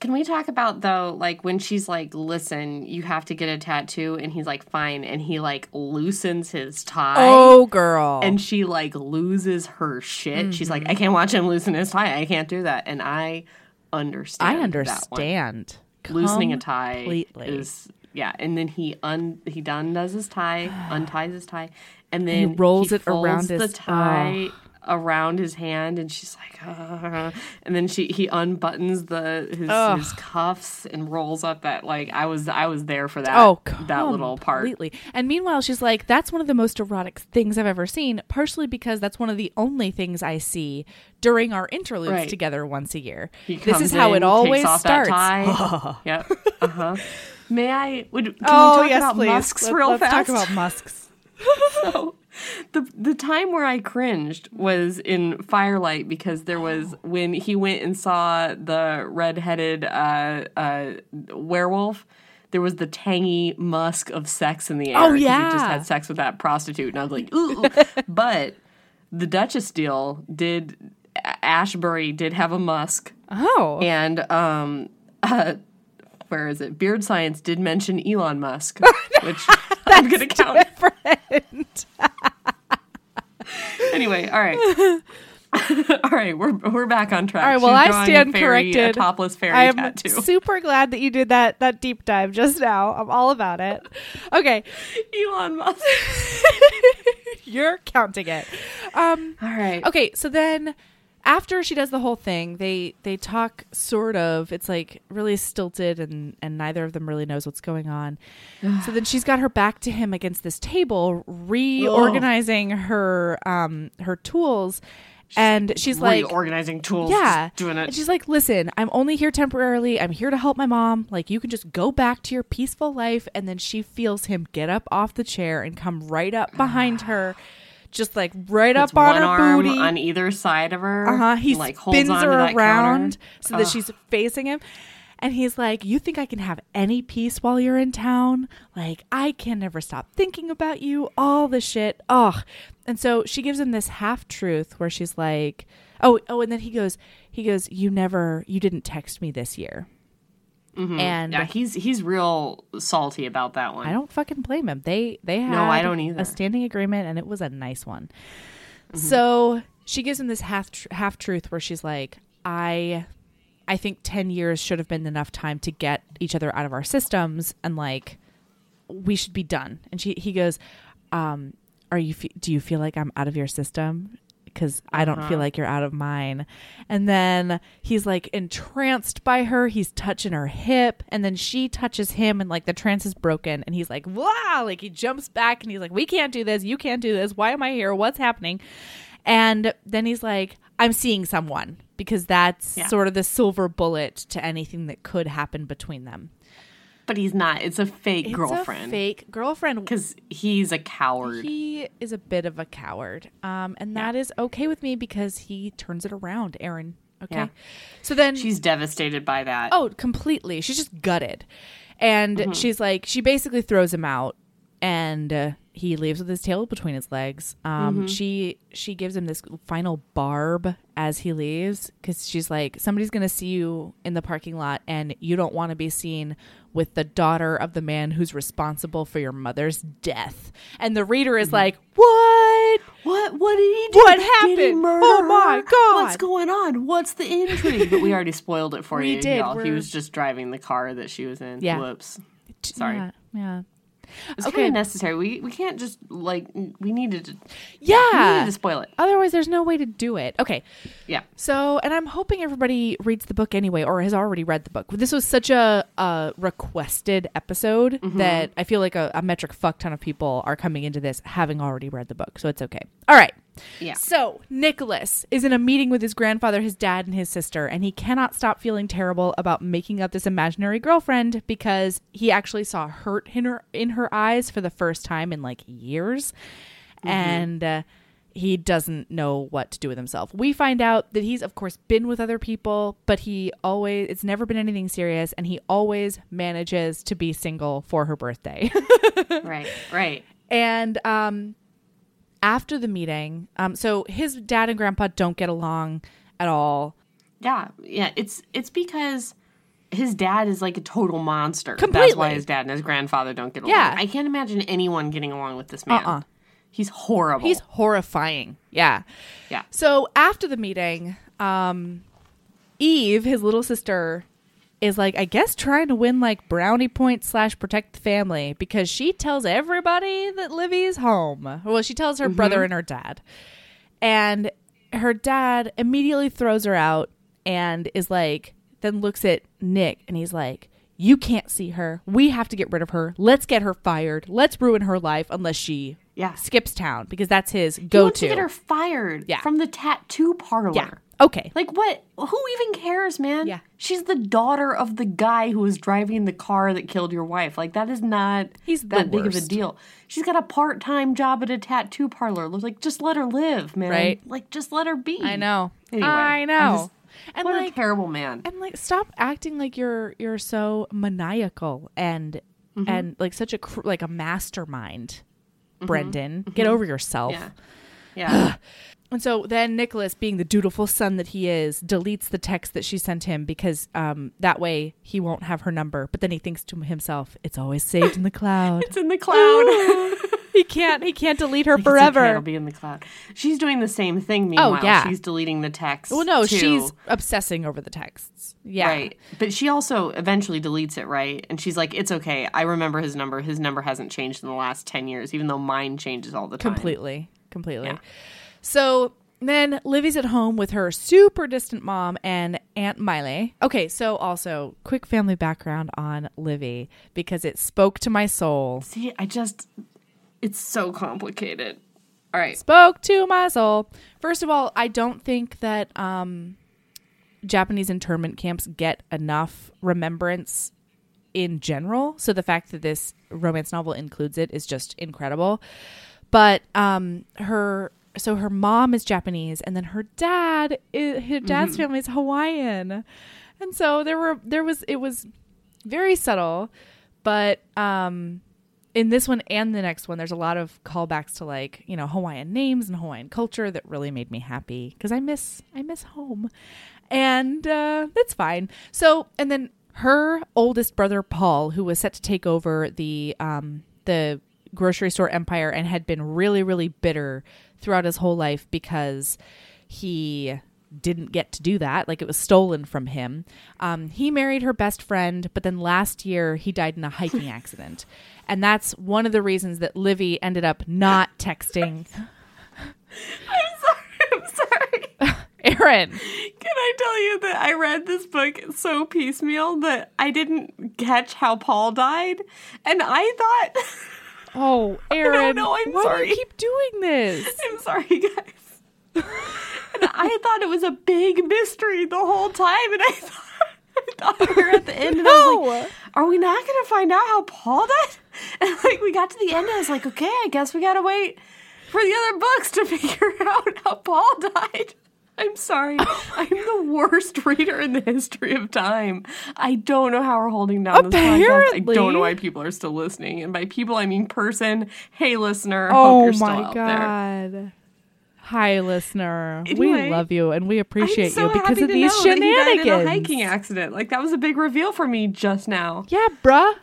Can we talk about though, like when she's like, "Listen, you have to get a tattoo," and he's like, "Fine," and he like loosens his tie. oh girl and she like loses her shit. She's like, mm-hmm. I can't watch him loosen his tie. I can't do that. And I understand. i understand Loosening a tie completely. is yeah. And then he un he undoes his tie, unties his tie, and then he rolls it folds around the his- tie. Around his hand, and she's like, "Ah." and then she he unbuttons the his, his cuffs and rolls up that like I was I was there for that Oh, that little part. completely. And meanwhile, she's like, "That's one of the most erotic things I've ever seen." Partially because that's one of the only things I see during our interludes Right. together once a year. He This is how in, it always starts. Yep. Uh huh. May I? Would can oh we talk yes, about please. musks Let- real let's fast? talk about musks. so, the the time where I cringed was in Firelight because there was when he went and saw the redheaded uh, uh, werewolf. There was the tangy musk of sex in the air. Oh yeah, He just had sex with that prostitute, and I was like, ooh. but the Duchess deal did. Ashbury did have a musk, Oh, and um, uh, where is it? Beard Science did mention Elon Musk, which I'm gonna count. different. Anyway, all right. all right, we're we're back on track. All right. Well, I stand fairy, corrected. A topless fairy I am tattoo. super glad that you did that that deep dive just now. I'm all about it. Okay, Elon Musk. you're counting it. Um, All right. okay so then after she does the whole thing they they talk sort of it's like really stilted and and neither of them really knows what's going on so then she's got her back to him against this table reorganizing her um her tools and she's like Reorganizing tools. yeah. doing And she's like, listen, I'm only here temporarily. I'm here to help my mom. Like, you can just go back to your peaceful life. And then she feels him get up off the chair and come right up behind her, just like right Puts up on her booty. on either side of her. Uh huh. He like spins her around counter. so that she's facing him. And he's like, You think I can have any peace while you're in town? Like, I can never stop thinking about you, all the shit. Ugh. And so she gives him this half truth where she's like, Oh, oh, and then he goes, he goes, You never you didn't text me this year. And Mm-hmm. Yeah, he's he's real salty about that one. I don't fucking blame him. They they had No, I don't either. Mm-hmm. a standing agreement, and it was a nice one. So she gives him this half tr- half truth where she's like, "I, I think ten years should have been enough time to get each other out of our systems, and like, we should be done." And she he goes, um, "Are you? Fe- do you feel like I'm out of your system?" Because I don't Uh-huh. feel like you're out of mine. And then he's like entranced by her. He's touching her hip. And then she touches him, and like the trance is broken. And he's like, wow. Like he jumps back and he's like, we can't do this. You can't do this. Why am I here? What's happening? And then he's like, I'm seeing someone because that's Yeah. sort of the silver bullet to anything that could happen between them. But he's not. It's a fake It's a girlfriend. fake girlfriend. Because he's a coward. He is a bit of a coward. Um, and that is okay with me because he turns it around, Aaron. Okay. Yeah. So then She's devastated by that. Oh, completely. She's just gutted. And Mm-hmm. she's like, she basically throws him out and uh, he leaves with his tail between his legs. Um, Mm-hmm. She she gives him this final barb as he leaves because she's like, somebody's going to see you in the parking lot and you don't want to be seen with the daughter of the man who's responsible for your mother's death. And the reader Mm-hmm. is like, what? What? What did he do? What he happened? murder Oh my? God. What's going on? What's the intrigue? but we already spoiled it for We you. did. y'all. He We're- was just driving the car that she was in. Yeah. Whoops. Sorry. Yeah. yeah. It's Okay. kind of necessary. We we can't just like we needed to. We Yeah. needed to spoil it. Otherwise, there's no way to do it. Okay. Yeah. So, and I'm hoping everybody reads the book anyway, or has already read the book. This was such a, a requested episode mm-hmm. that I feel like a, a metric fuck ton of people are coming into this having already read the book. So it's okay. All right. Yeah. So Nicholas is in a meeting with his grandfather, his dad, and his sister, and he cannot stop feeling terrible about making up this imaginary girlfriend because he actually saw hurt in her in her eyes for the first time in like years, and uh, he doesn't know what to do with himself. We find out that he's of course been with other people, but he always it's never been anything serious, and he always manages to be single for her birthday. Right. Right. And um, after the meeting, um, so his dad and grandpa don't get along at all. Yeah. Yeah. It's it's because his dad is like a total monster. That's why his dad and his grandfather don't get along. Yeah. I can't imagine anyone getting along with this man. Uh-uh. He's horrible. He's horrifying. Yeah. yeah. So after the meeting, um, Eve, his little sister, is like, I guess trying to win like brownie points slash protect the family because she tells everybody that Livvy's home. Well, she tells her mm-hmm. brother and her dad. And her dad immediately throws her out and is like, then looks at Nick and he's like, You can't see her. We have to get rid of her. Let's get her fired. Let's ruin her life unless she Yeah. skips town because that's his go to to. get her fired Yeah. from the tattoo parlor. Yeah. Okay. Like what? Who even cares, man? Yeah. She's the daughter of the guy who was driving the car that killed your wife. Like that is not He's that big of a worst. deal. She's got a part-time job at a tattoo parlor. Like just let her live, man. Right. Like just let her be. I know. Anyway, I know. just- and what like a terrible man. and like stop acting like you're you're so maniacal and Mm-hmm. and like such a cr- like a mastermind. Brendan, get over yourself. Mm-hmm. Yeah. Yeah. And so then Nicholas, being the dutiful son that he is, deletes the text that she sent him because um, that way he won't have her number. But then he thinks to himself, "It's always saved in the cloud." it's in the cloud. he can't. He can't delete her okay, forever. it'll be in the cloud. She's doing the same thing. Meanwhile, yeah. she's deleting the text. well, no, too. she's obsessing over the texts. Yeah, Right. But she also eventually deletes it, right? And she's like, it's okay. I remember his number. His number hasn't changed in the last 10 years, even though mine changes all the time. completely completely Yeah. So then livvy's at home with her super distant mom and aunt miley. Okay so also quick family background on livvy because it spoke to my soul. See, I just, it's so complicated. All right. spoke to my soul. First of all i don't think that um japanese internment camps get enough remembrance in general. So the fact that this romance novel includes it is just incredible. But um her so her mom is japanese and then her dad is, her dad's family is hawaiian. And so there were there was it was very subtle but um in this one and the next one there's a lot of callbacks to like you know hawaiian names and hawaiian culture that really made me happy because i miss i miss home. And uh, that's fine. So and then her oldest brother paul who was set to take over the um the grocery store empire and had been really really bitter throughout his whole life because he didn't get to do that like it was stolen from him um, he married her best friend but then last year he died in a hiking accident and that's one of the reasons that livvy ended up not texting I'm sorry. I'm sorry. Aaron Can I tell you that I read this book so piecemeal that I didn't catch how Paul died? And I thought, oh aaron know, I'm why do sorry. you keep doing this I'm sorry, guys. and I thought it was a big mystery the whole time. And I thought, I thought we were at the end and I was like, No. are we not going to find out how Paul died? And like we got to the end, and I was like, okay, I guess we got to wait for the other books to figure out how Paul died. I'm sorry. I'm the worst reader in the history of time. I don't know how we're holding down this podcast. I don't know why people are still listening. And by people, I mean person. Hey, listener. oh hope you're still my out there. god hi listener Anyway, we love you and we appreciate so you because happy of to these know that he died in a hiking accident. Like that was a big reveal for me just now. Yeah, bruh.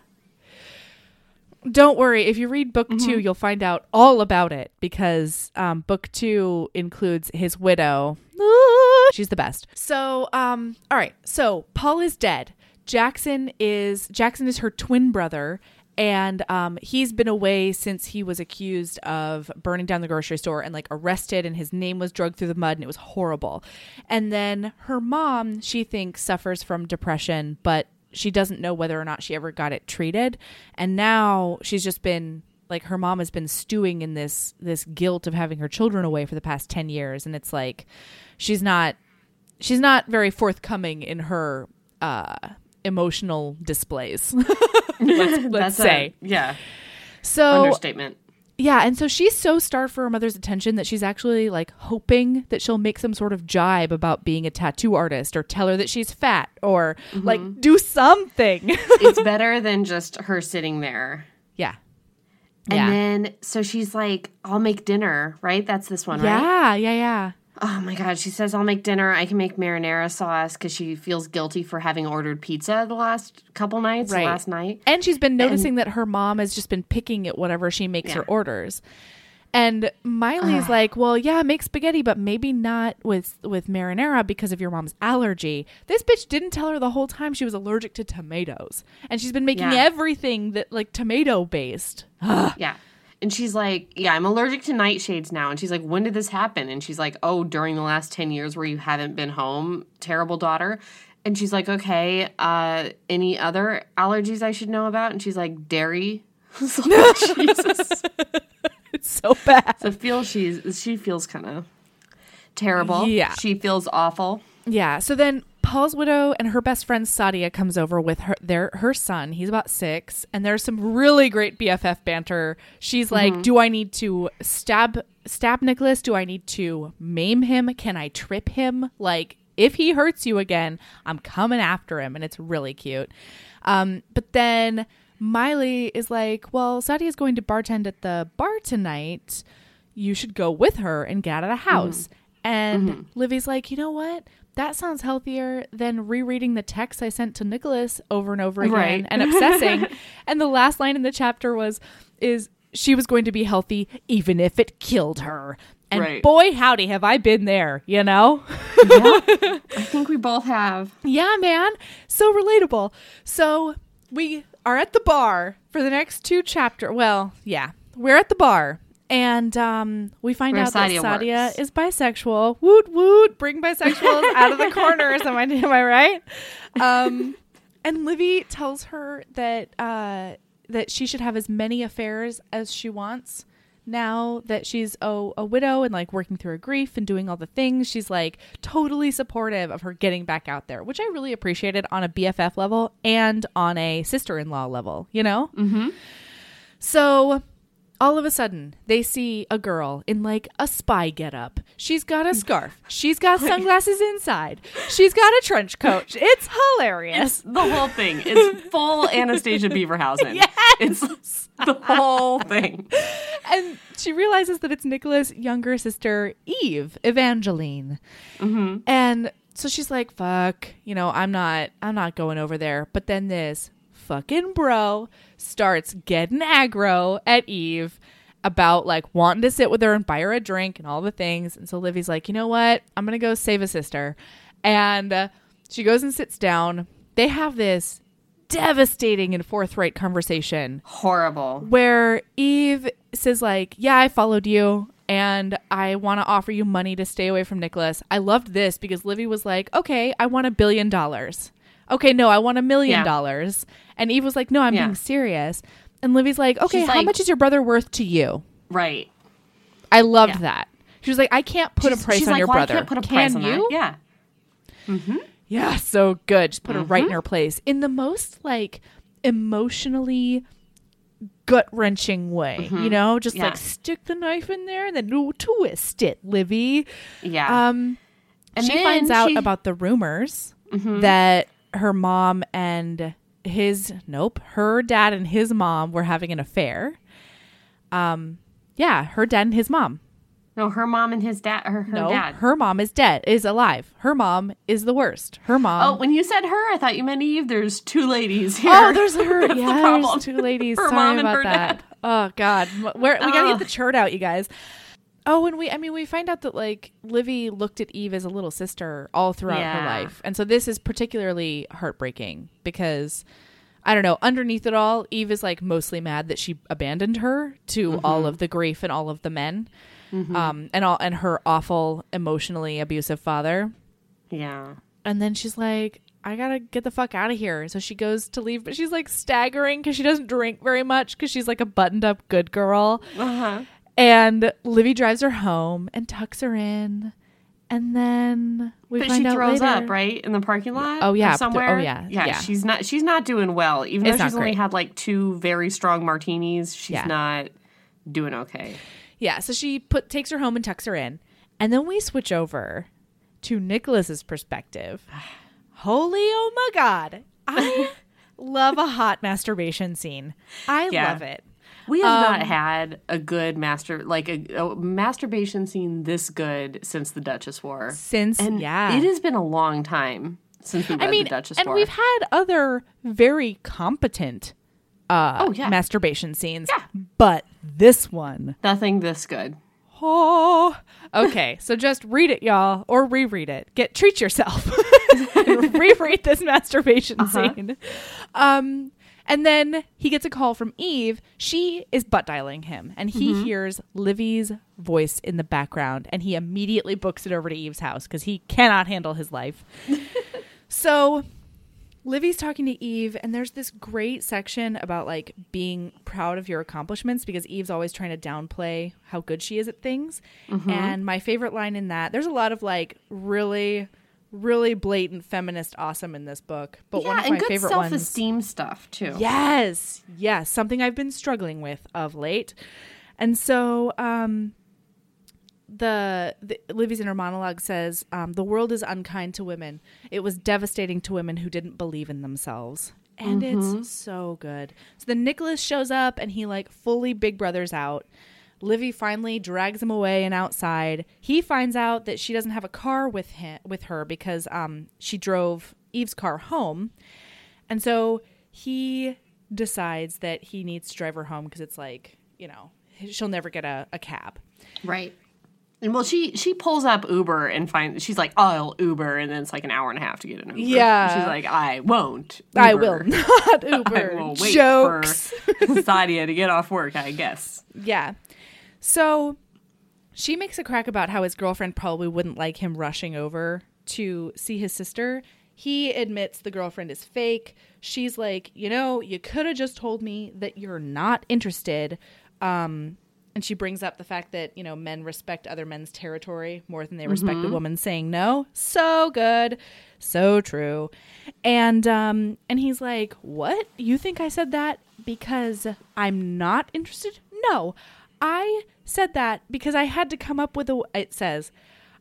Don't worry. If you read book Mm-hmm. two, you'll find out all about it because um, book two includes his widow. Ah, She's the best. So, um, all right. So Paul is dead. Jackson is Jackson is her twin brother, and um, he's been away since he was accused of burning down the grocery store and like arrested and his name was dragged through the mud and it was horrible and then her mom she thinks suffers from depression but she doesn't know whether or not she ever got it treated. And now she's just been like her mom has been stewing in this this guilt of having her children away for the past 10 years. And it's like she's not she's not very forthcoming in her uh emotional displays let's, let's That's a- say. yeah, so understatement. Yeah and so she's so starved for her mother's attention that she's actually like hoping that she'll make some sort of jibe about being a tattoo artist or tell her that she's fat or mm-hmm. like do something it's better than just her sitting there. yeah And yeah then so she's like, "I'll make dinner." Right? That's this one, right? yeah yeah yeah Oh my god, she says I'll make dinner. I can make marinara sauce because she feels guilty for having ordered pizza the last couple nights, Right. last night. And she's been noticing that her mom has just been picking at whatever she makes her orders. And Miley's like, "Well, yeah, make spaghetti, but maybe not with with marinara because of your mom's allergy." This bitch didn't tell her the whole time she was allergic to tomatoes, and she's been making Yeah. everything that like tomato based. Yeah. And she's like, Yeah, I'm allergic to nightshades now. And she's like, When did this happen? And she's like, Oh, during the last 10 years where you haven't been home, terrible daughter. And she's like, Okay, uh, any other allergies I should know about? And she's like, Dairy. Like, Jesus. It's so bad. So feel she's she feels kind of terrible. Yeah. She feels awful. Yeah. So then Paul's widow and her best friend Sadia comes over with her their her son. He's about six, and there's some really great BFF banter. She's like, "Do I need to stab stab Nicholas? Do I need to maim him? Can I trip him? Like, if he hurts you again, I'm coming after him." And it's really cute. Um, but then Miley is like, "Well, Sadia is going to bartend at the bar tonight. You should go with her and get out of the house." And mm-hmm. Livvy's like, you know what? That sounds healthier than rereading the text I sent to Nicholas over and over again Right. and obsessing. and the last line in the chapter was, is she was going to be healthy even if it killed her. And Right. boy, howdy, have I been there, you know? I think we both have. Yeah, man. So relatable. So we are at the bar for the next two chapter. Well, yeah, we're at the bar. And um, we find Where out that Sadia Sadia works. is bisexual. Woot woot! Bring bisexuals out of the corners. Am I am I right? Um, and Livvy tells her that uh, that she should have as many affairs as she wants. Now that she's a, a widow and like working through her grief and doing all the things, she's like totally supportive of her getting back out there, which I really appreciated on a BFF level and on a sister in law level, you know? Mm-hmm. So all of a sudden, they see a girl in like a spy getup. She's got a scarf. She's got sunglasses inside. She's got a trench coat. It's hilarious. The whole thing. It's full Anastasia Beaverhausen. Yes! It's the whole thing. and she realizes that it's Nicola's younger sister, Eve, Evangeline. Mm-hmm. And so she's like, "Fuck, you know, I'm not, I'm not going over there." But then this fucking bro starts getting aggro at Eve about like wanting to sit with her and buy her a drink and all the things. And so Livvy's like, "You know what? I'm gonna go save a sister," and uh, she goes and sits down. They have this devastating and forthright conversation Horrible. where Eve says like, "Yeah, I followed you and I want to offer you money to stay away from Nicholas." I loved this because Livvy was like, "Okay, I want a billion dollars." Okay, no, I want a million Yeah. dollars. And Eve was like, "No, I'm Yeah. being serious." And Livvy's like, "Okay, She's how like- much is your brother worth to you?" Right. I loved Yeah. that. She was like, "I can't put She's- a price on like, your well, brother." I can't put a Can price on you? that. Yeah. Yeah, so good. Just put her right in Mm-hmm. her place in the most like emotionally gut wrenching way. You know, just Mm-hmm. Yeah. like stick the knife in there and then ooh, twist it, Livvy. Yeah. Um, And she finds out she- Mm-hmm. about the rumors that her mom and his nope, her dad and his mom were having an affair. Um, yeah, her dad and his mom. no, her mom and his dad. Her, her no, dad. her mom is dead, is alive. Her mom is the worst. Her mom. oh, when you said her, I thought you meant Eve. There's two ladies here. Oh, there's her. That's the yeah, problem. there's two ladies. Her Sorry mom and about her that. dad. Oh God, Where, we gotta Ugh. get the chart out, you guys. Oh, and we, I mean, we find out that like Livvy looked at Eve as a little sister all throughout her life, and so this is particularly heartbreaking because I don't know. Underneath it all, Eve is like mostly mad that she abandoned her to all of the grief and all of the men, um, and all and her awful, emotionally abusive father. Yeah. And then she's like, I gotta get the fuck out of here. So she goes to leave, but she's like staggering because she doesn't drink very much because she's like a buttoned up good girl. Uh-huh. And Livvy drives her home and tucks her in. And then we But find she out throws later- up, right? In the parking lot? Oh, yeah. Somewhere? Oh, yeah. Yeah. Yeah. She's not she's not doing well. Even It's though she's only had like two very strong martinis, she's Yeah. not doing okay. Yeah, so she put takes her home and tucks her in. And then we switch over to Nicholas's perspective. Holy oh my god. I love a hot masturbation scene. I Yeah. love it. We have Um, not had a good master like a, a masturbation scene this good since the Duchess War. Since And yeah. it has been a long time since we I mean, the Duchess and War. we've had other very competent uh Oh, yeah. masturbation scenes. Yeah. But this one Nothing this good. Oh, okay. So just read it, y'all, or reread it. Get treat yourself. and reread this masturbation Uh-huh. scene. Um, and then he gets a call from Eve. She is butt dialing him, and he Mm-hmm. hears Livvy's voice in the background, and he immediately books it over to Eve's house because he cannot handle his life. so Livvy's talking to Eve, and there's this great section about like being proud of your accomplishments because Eve's always trying to downplay how good she is at things. Mm-hmm. And my favorite line in that, there's a lot of like really, really blatant feminist awesome in this book. But one yeah, of and my good favorite self ones. esteem stuff too. Yes, yes, something I've been struggling with of late. And so, um, the, the Livvy's inner monologue says, um, "The world is unkind to women. It was devastating to women who didn't believe in themselves." And it's so good. So then Nicholas shows up and he like fully Big Brothers out. Livvy finally drags him away and outside. He finds out that she doesn't have a car with him with her because um, she drove Eve's car home. And so he decides that he needs to drive her home because it's like, you know, she'll never get a, a cab. Right. And well, she she pulls up Uber and finds she's like, "I'll Uber," and then it's like an hour and a half to get an Uber. Yeah. she's like, "I won't. I will not I Uber. will wait Jokes. for Sadia to get off work." I guess. Yeah. So she makes a crack about how his girlfriend probably wouldn't like him rushing over to see his sister. He admits the girlfriend is fake. She's like, you know, you could have just told me that you're not interested. Um, and she brings up the fact that, you know, men respect other men's territory more than they respect a woman saying no. So good. So true. And um and he's like, "What? You think I said that because I'm not interested?" No. I said that because I had to come up with a it says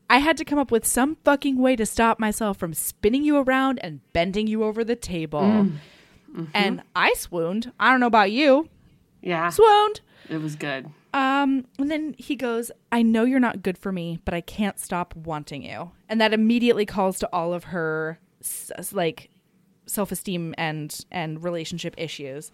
I had to come up with some fucking way to stop myself from spinning you around and bending you over the table. And I swooned. I don't know about you. Yeah, Swooned. it was good. Um, and then he goes, I know you're not good for me, but I can't stop wanting you. And that immediately calls to all of her like self-esteem and and relationship issues.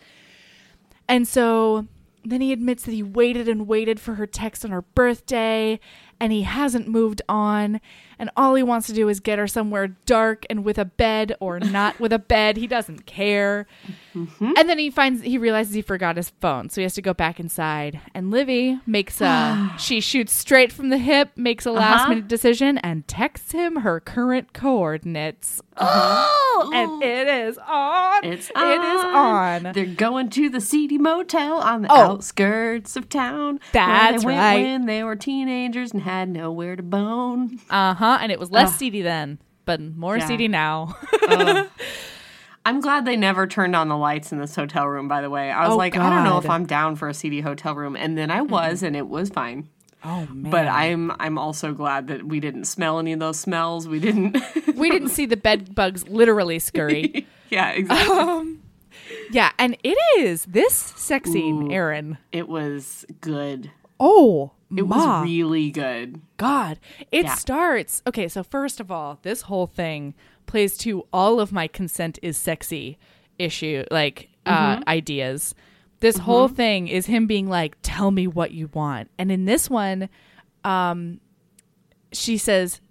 And so then he admits that he waited and waited for her text on her birthday and he hasn't moved on and all he wants to do is get her somewhere dark and with a bed or not with a bed. He doesn't care. And then he finds he realizes he forgot his phone, so he has to go back inside. And Livvy makes a she shoots straight from the hip, makes a last Uh-huh. minute decision, and texts him her current coordinates. Oh, and it is on. It's It is on. They're going to the seedy motel on the Oh. outskirts of town. where That's they went right. When they were teenagers and had nowhere to bone. Uh huh. And it was less seedy then, but more Yeah. seedy now. I'm glad they never turned on the lights in this hotel room. By the way, I was Oh, like, I don't know if I'm down for a seedy hotel room, and then I was, and it was fine. oh man. But I'm I'm also glad that we didn't smell any of those smells. We didn't. we didn't see the bed bugs literally scurry. yeah, exactly. Um, yeah, and it is this sex scene, it was good. Oh, It ma. was really good. God, it Yeah. starts. Okay, so first of all, this whole thing plays to all of my consent is sexy issue, like uh, ideas. This whole thing is him being like, "Tell me what you want," and in this one, um, she says,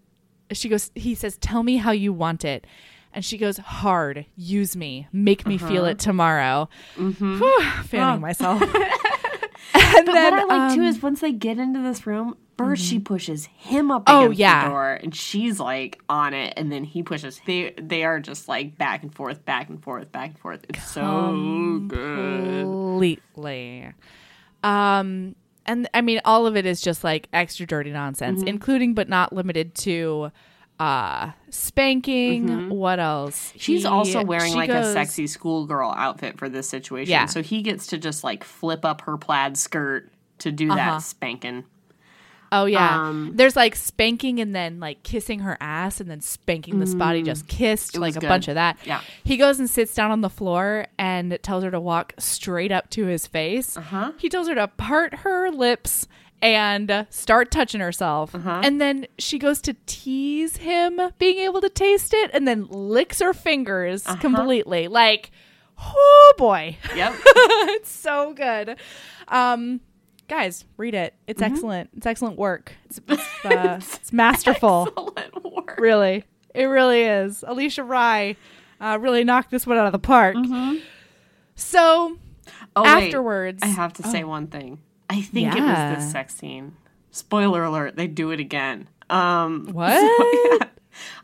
she goes, he says, "Tell me how you want it," And she goes, Hard, use me, make me feel Uh-huh. it tomorrow. Mm-hmm. Whew, fanning Oh. myself. and But then, what I like too um, is once they get into this room, 1st she pushes him up Oh, against yeah. the door, and she's like on it, and then he pushes. They they are just like back and forth, back and forth, back and forth. It's so good. completely. Um, and I mean, all of it is just like extra dirty nonsense, Mm-hmm. including but not limited to uh spanking. What else? Mm-hmm. She's He- also wearing like a sexy schoolgirl outfit for this situation. Yeah. So he gets to just like flip up her plaid skirt to do that Uh-huh. spanking. Oh yeah, Um, there's like spanking and then like kissing her ass and then spanking the spot he just kissed, like a good. bunch of that. Yeah. He goes and sits down on the floor and tells her to walk straight up to his face. Uh-huh. He tells her to part her lips and start touching herself. Uh-huh. And then she goes to tease him being able to taste it and then licks her fingers Uh-huh. completely. Like, oh boy. Yep. it's so good. Um, guys, read it. It's Mm-hmm. excellent. It's excellent work. It's it's, uh, it's masterful. Excellent work. Really, it really is. Alisha Rai uh, really knocked this one out of the park. So Oh, wait. afterwards, I have to say one thing. I think it was this sex scene. Spoiler alert, they do it again. Um what? so, yeah.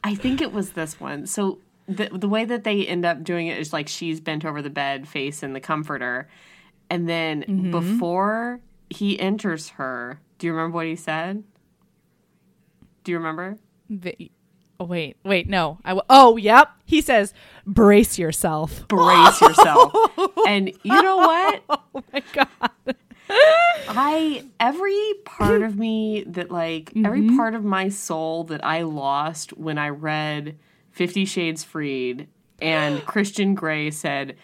I think it was this one. So the the way that they end up doing it is like she's bent over the bed, face in the comforter, and then Mm-hmm. before he enters her, do you remember what he said? Do you remember? Vi- oh, wait, wait, no. I w- oh, yep. He says, "Brace yourself." Brace yourself. and you know what? Oh my god. I every part of me that like every part of my soul that I lost when I read Fifty Shades Freed and Christian Grey said,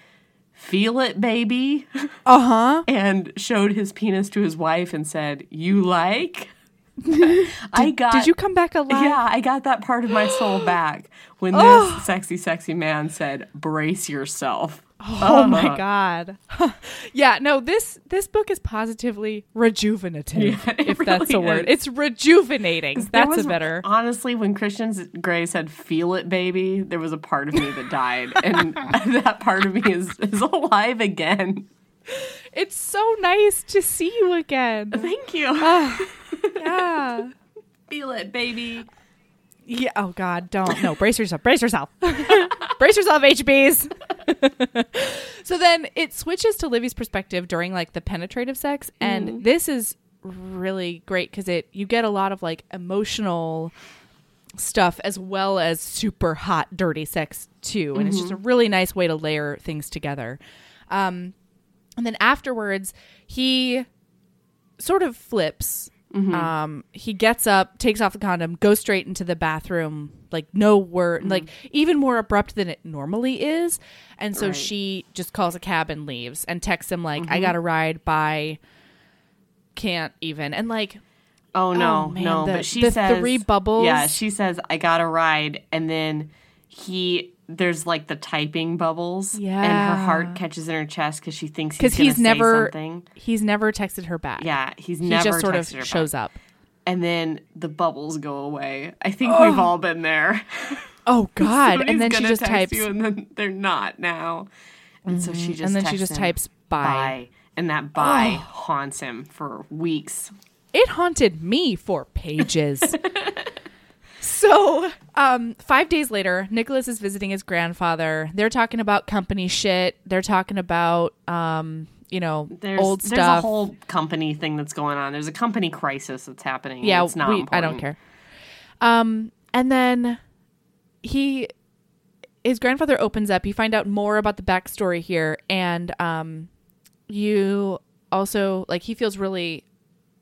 "Feel it, baby," Uh huh. and showed his penis to his wife and said, "You like?" I got. Did you come back alive? Yeah, I got that part of my soul back when this sexy, sexy man said, "Brace yourself." Oh my Uh-huh. god. yeah, no, this this book is positively rejuvenative, Yeah, if that's a word. is. It's rejuvenating. That's was- a better. Honestly, when Christian Grey said "Feel it, baby," there was a part of me that died, and that part of me is is alive again. It's so nice to see you again. Thank you. yeah. Feel it, baby. Yeah. Oh God, don't. No, brace yourself. Brace yourself. brace yourself, HBs. so then it switches to Livvy's perspective during like the penetrative sex, and this is really great because it you get a lot of like emotional stuff as well as super hot dirty sex too and it's just a really nice way to layer things together um and then afterwards he sort of flips Mm-hmm. um he gets up takes off the condom goes straight into the bathroom like no word mm-hmm. like even more abrupt than it normally is and so Right. she just calls a cab and leaves and texts him like i mm-hmm. got a ride by can't even and like Oh no, Oh, man, no! the- but she the says three bubbles. Yeah, she says I got a ride, and then he there's like the typing bubbles, Yeah. and her heart catches in her chest because she thinks he's he's say never something. he's never texted her back Yeah, he's he never just sort of her shows back. up and then the bubbles go away. I think oh. we've all been there. oh god and then she just types you, and then they're not now. And so she mm-hmm. just and then she just him, types bye. bye, and that bye haunts him for weeks. it haunted me for pages so um five days later nicholas is visiting his grandfather they're talking about company shit they're talking about um you know There's, old there's a whole company thing that's going on. There's a company crisis that's happening. yeah it's not. we, i don't care um and then he his grandfather opens up you find out more about the backstory here and um you also like he feels really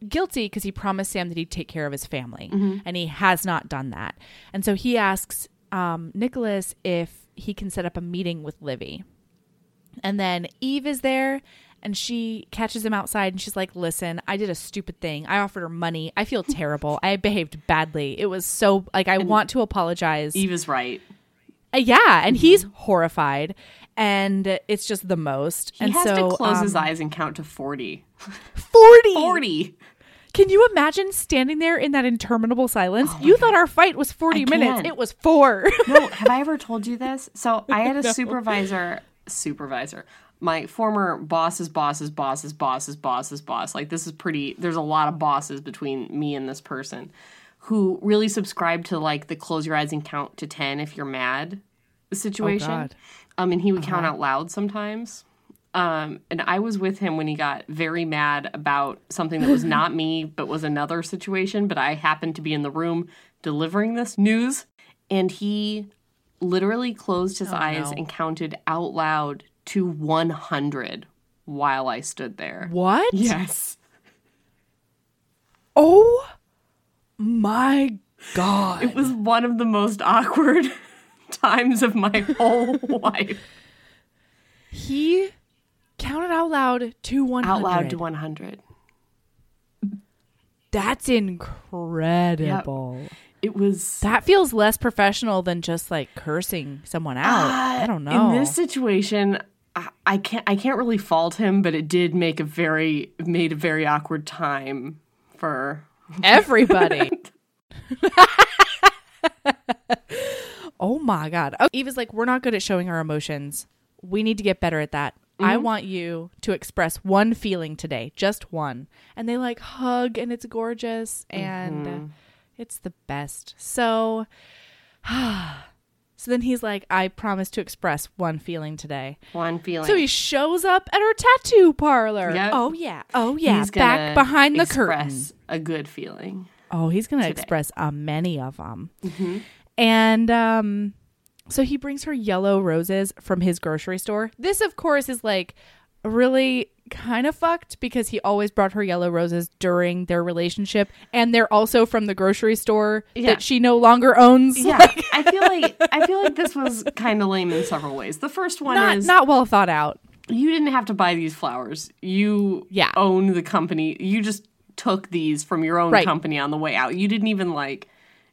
guilty because he promised sam that he'd take care of his family and he has not done that and so he asks um nicholas if he can set up a meeting with livvy and then eve is there and she catches him outside and she's like, Listen, I did a stupid thing. I offered her money. I feel terrible. I behaved badly. It was so, like, I want to apologize. Eve is right. Uh, yeah. And he's horrified. And it's just the most. He and has so, to close um, his eyes and count to 40. 40. 40. Can you imagine standing there in that interminable silence? you thought our fight was 40 I minutes. can't. It was four. no, have I ever told you this? So I had a supervisor, supervisor, my former boss's boss's boss's boss's boss's boss. Like this is pretty. There's a lot of bosses between me and this person, who really subscribed to like the close your eyes and count to ten if you're mad situation. God. Um, and he would count out loud sometimes. Um, and I was with him when he got very mad about something that was not me, but was another situation. But I happened to be in the room delivering this news, and he literally closed his eyes no. and counted out loud to 100 while I stood there. what? Yes. Oh my God. It was one of the most awkward times of my whole life. he counted out loud to 100. Out loud to 100. That's incredible. It was That feels less professional than just like cursing someone out. I don't know. Uh, In this situation, I, I can't I can't really fault him, but it did make a very made a very awkward time for Everybody. oh my God. Okay. Eva's like, we're not good at showing our emotions. We need to get better at that. I want you to express one feeling today, just one. And they like hug and it's gorgeous and uh, it's the best. So, so then he's like, I promise to express one feeling today. one feeling. So he shows up at her tattoo parlor. Yep. Oh yeah. Oh yeah. He's Back behind the curtain. express a good feeling. Oh, he's going to express uh, many of them. And um, so he brings her yellow roses from his grocery store. This, of course, is like really kind of fucked because he always brought her yellow roses during their relationship. And they're also from the grocery store Yeah. that she no longer owns. Yeah, Like, I feel like I feel like this was kind of lame in several ways. The first one not, is not well thought out. you didn't have to buy these flowers. You Yeah. own the company. You just took these from your own Right. company on the way out. You didn't even like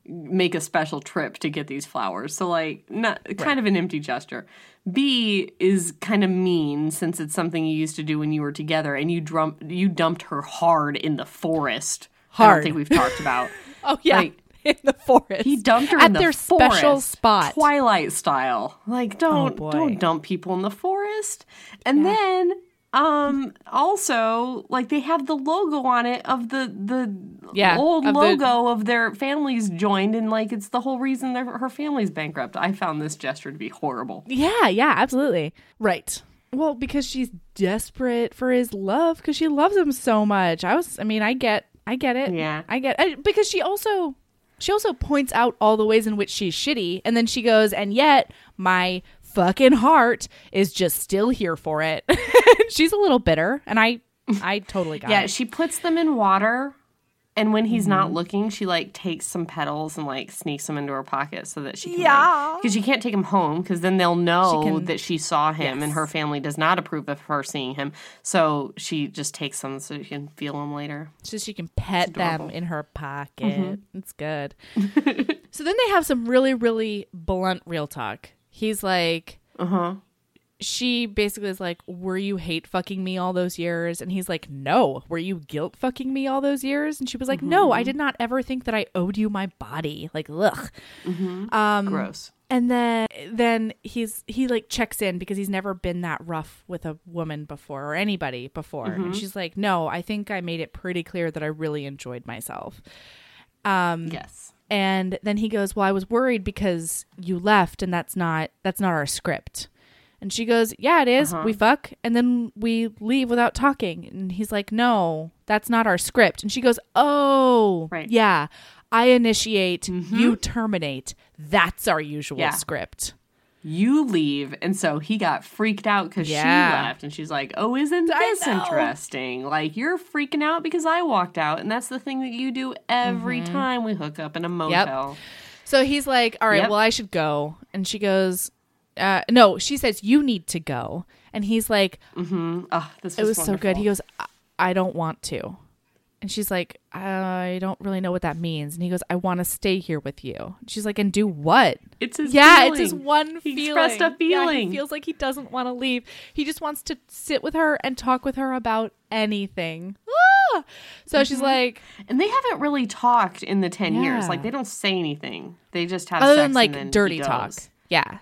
make a special trip to get these flowers. So like not kind of an empty gesture. B is kind of mean since it's something you used to do when you were together and you drum you dumped her hard in the forest. Hard. I don't think we've talked about. Oh, yeah. Like, in the forest. He dumped her at in the their forest, special spot. Oh, Twilight style. Like don't oh, boy. don't dump people in the forest. And then um also like they have the logo on it of the the Yeah, old of the- logo of their families joined and like it's the whole reason their her family's bankrupt. I found this gesture to be horrible. Yeah, yeah, absolutely. Right. Well, because she's desperate for his love because she loves him so much. I was I mean, I get I get it. Yeah. I get I, because she also she also points out all the ways in which she's shitty and then she goes, "And yet my fucking heart is just still here for it." she's a little bitter, and I I totally got Yeah, it. Yeah, she puts them in water and when he's not Mm-hmm. looking, she like takes some petals and like sneaks them into her pocket so that she can Yeah. because she can't take them home because then they'll know She can- that she saw him and her family does not approve of her seeing him. So she just takes them so she can feel them later. so she can pet them in her pocket. It's good. so then they have some really, really blunt real talk. He's like, Uh huh. she basically is like, Were you hate fucking me all those years? And he's like, No. Were you guilt fucking me all those years? And she was like, No, I did not ever think that I owed you my body. Like, ugh. Um, Gross. and then then he's he like checks in because he's never been that rough with a woman before or anybody before. And she's like, "No, I think I made it pretty clear that I really enjoyed myself." Um Yes. And then he goes, "Well, I was worried because you left and that's not that's not our script." And she goes, "Yeah, it is. We uh-huh. fuck and then we leave without talking." And he's like, "No, that's not our script." And she goes, "Oh, Right. yeah. I initiate, you mm-hmm. terminate. That's our usual Yeah. script." You leave, and so he got freaked out because Yeah. she left, and she's like, "Oh, isn't this interesting? Like you're freaking out because I walked out, and that's the thing that you do every Mm-hmm. time we hook up in a motel." So he's like, "All right, Yep. well, I should go." And she goes, uh, "No." She says, "You need to go." And he's like, Oh, this "It was so good." He goes, I-, "I don't want to." And she's like, "I don't really know what that means." And he goes, "I want to stay here with you." And she's like, "And do what?" It's his yeah, feeling. it's his one He feeling. expressed a Yeah, he feels like he doesn't want to leave. He just wants to sit with her and talk with her about anything. ah. So she's like, And they haven't really talked in the 10 years. Like, they don't say anything. They just have other sex than and like then dirty talk. Yeah.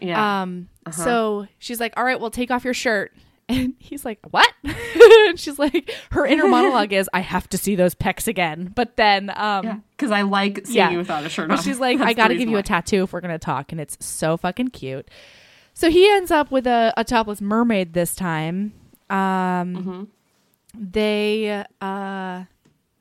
Yeah. Um, Uh-huh. so she's like, all right, well, take off your shirt. And he's like, what? and she's like, her inner monologue is, I have to see those pecs again. But then, um, yeah. Because I like seeing yeah. you without a shirt But on. she's like, That's I got to give you why. a tattoo if we're going to talk. And it's so fucking cute. So he ends up with a, a topless mermaid this time. Um, Mm-hmm. They, uh,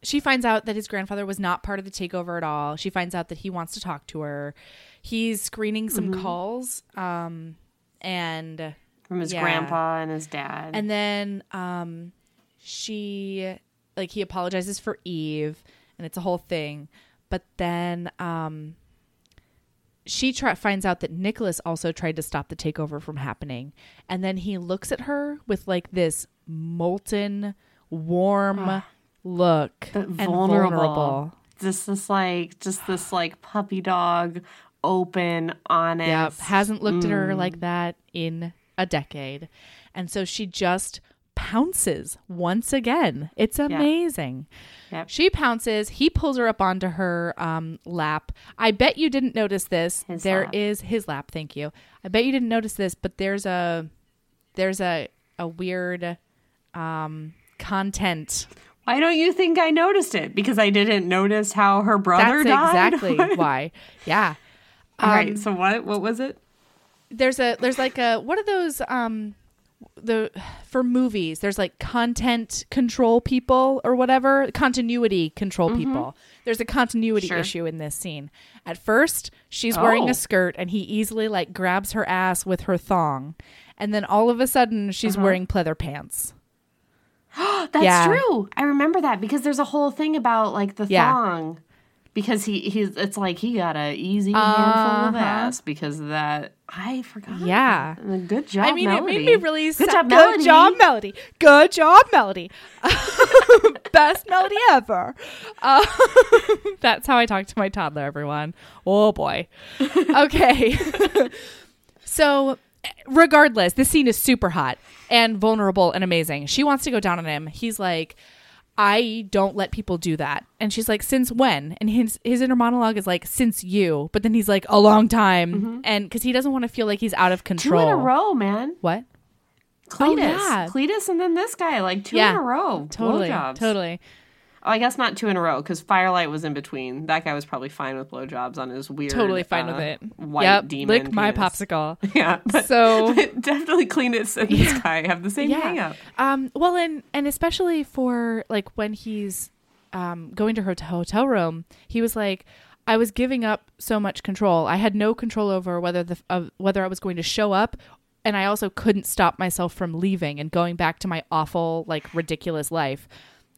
she finds out that his grandfather was not part of the takeover at all. She finds out that he wants to talk to her. He's screening some Mm-hmm. calls. Um, and From his yeah. grandpa and his dad. and then um she like he apologizes for Eve and it's a whole thing. But then um she try- finds out that Nicholas also tried to stop the takeover from happening. And then he looks at her with like this molten, warm look and vulnerable. vulnerable. just this like just this like puppy dog open honest Yep. Hasn't looked at Mm. her like that in a decade. And so she just pounces once again. It's amazing. Yep. She pounces. He pulls her up onto her um, lap. I bet you didn't notice this. His There lap. is his lap. Thank you. I bet you didn't notice this, but there's a there's a a weird um, content. why don't you think i noticed it because i didn't notice how her brother That's died exactly why. Yeah. all right Um, so what what was it there's a there's like a what are those um the for movies there's like content control people or whatever continuity control people there's a continuity Mm-hmm. Sure. issue in this scene at first she's wearing Oh. a skirt and he easily like grabs her ass with her thong and then all of a sudden she's Uh-huh. wearing pleather pants that's Yeah. true i remember that because there's a whole thing about like the Yeah. thong because he he's it's like he got a easy handful of Uh-huh. ass because of that i forgot Yeah. that. good job I mean, Melody. it made me really good sad. job Good Melody. job, Melody. Good job, Melody. Best melody ever. Uh, that's how I talk to my toddler, everyone. Oh boy. Okay. so, regardless, this scene is super hot and vulnerable and amazing. She wants to go down on him. He's like, I don't let people do that. And she's like, since when? And his his inner monologue is like, since you. But then he's like, a long time. Mm-hmm. And because he doesn't want to feel like he's out of control. Two in a row man What? Cletus. Oh, yeah. Cletus and then this guy, like two Yeah. in a row. Totally. Blowjobs. Totally. Oh, I guess not two in a row because Firelight was in between. That guy was probably fine with blowjobs on his weird, Totally fine uh, with it. White yep. demon. Lick my popsicle. Yeah. But, So- but definitely Cletus and this guy have the same Yeah. hang up. Um, well, and and especially for like when he's um, going to her hotel room, he was like, "I was giving up so much control. I had no control over whether the uh, whether I was going to show up." And I also couldn't stop myself from leaving and going back to my awful, like ridiculous life.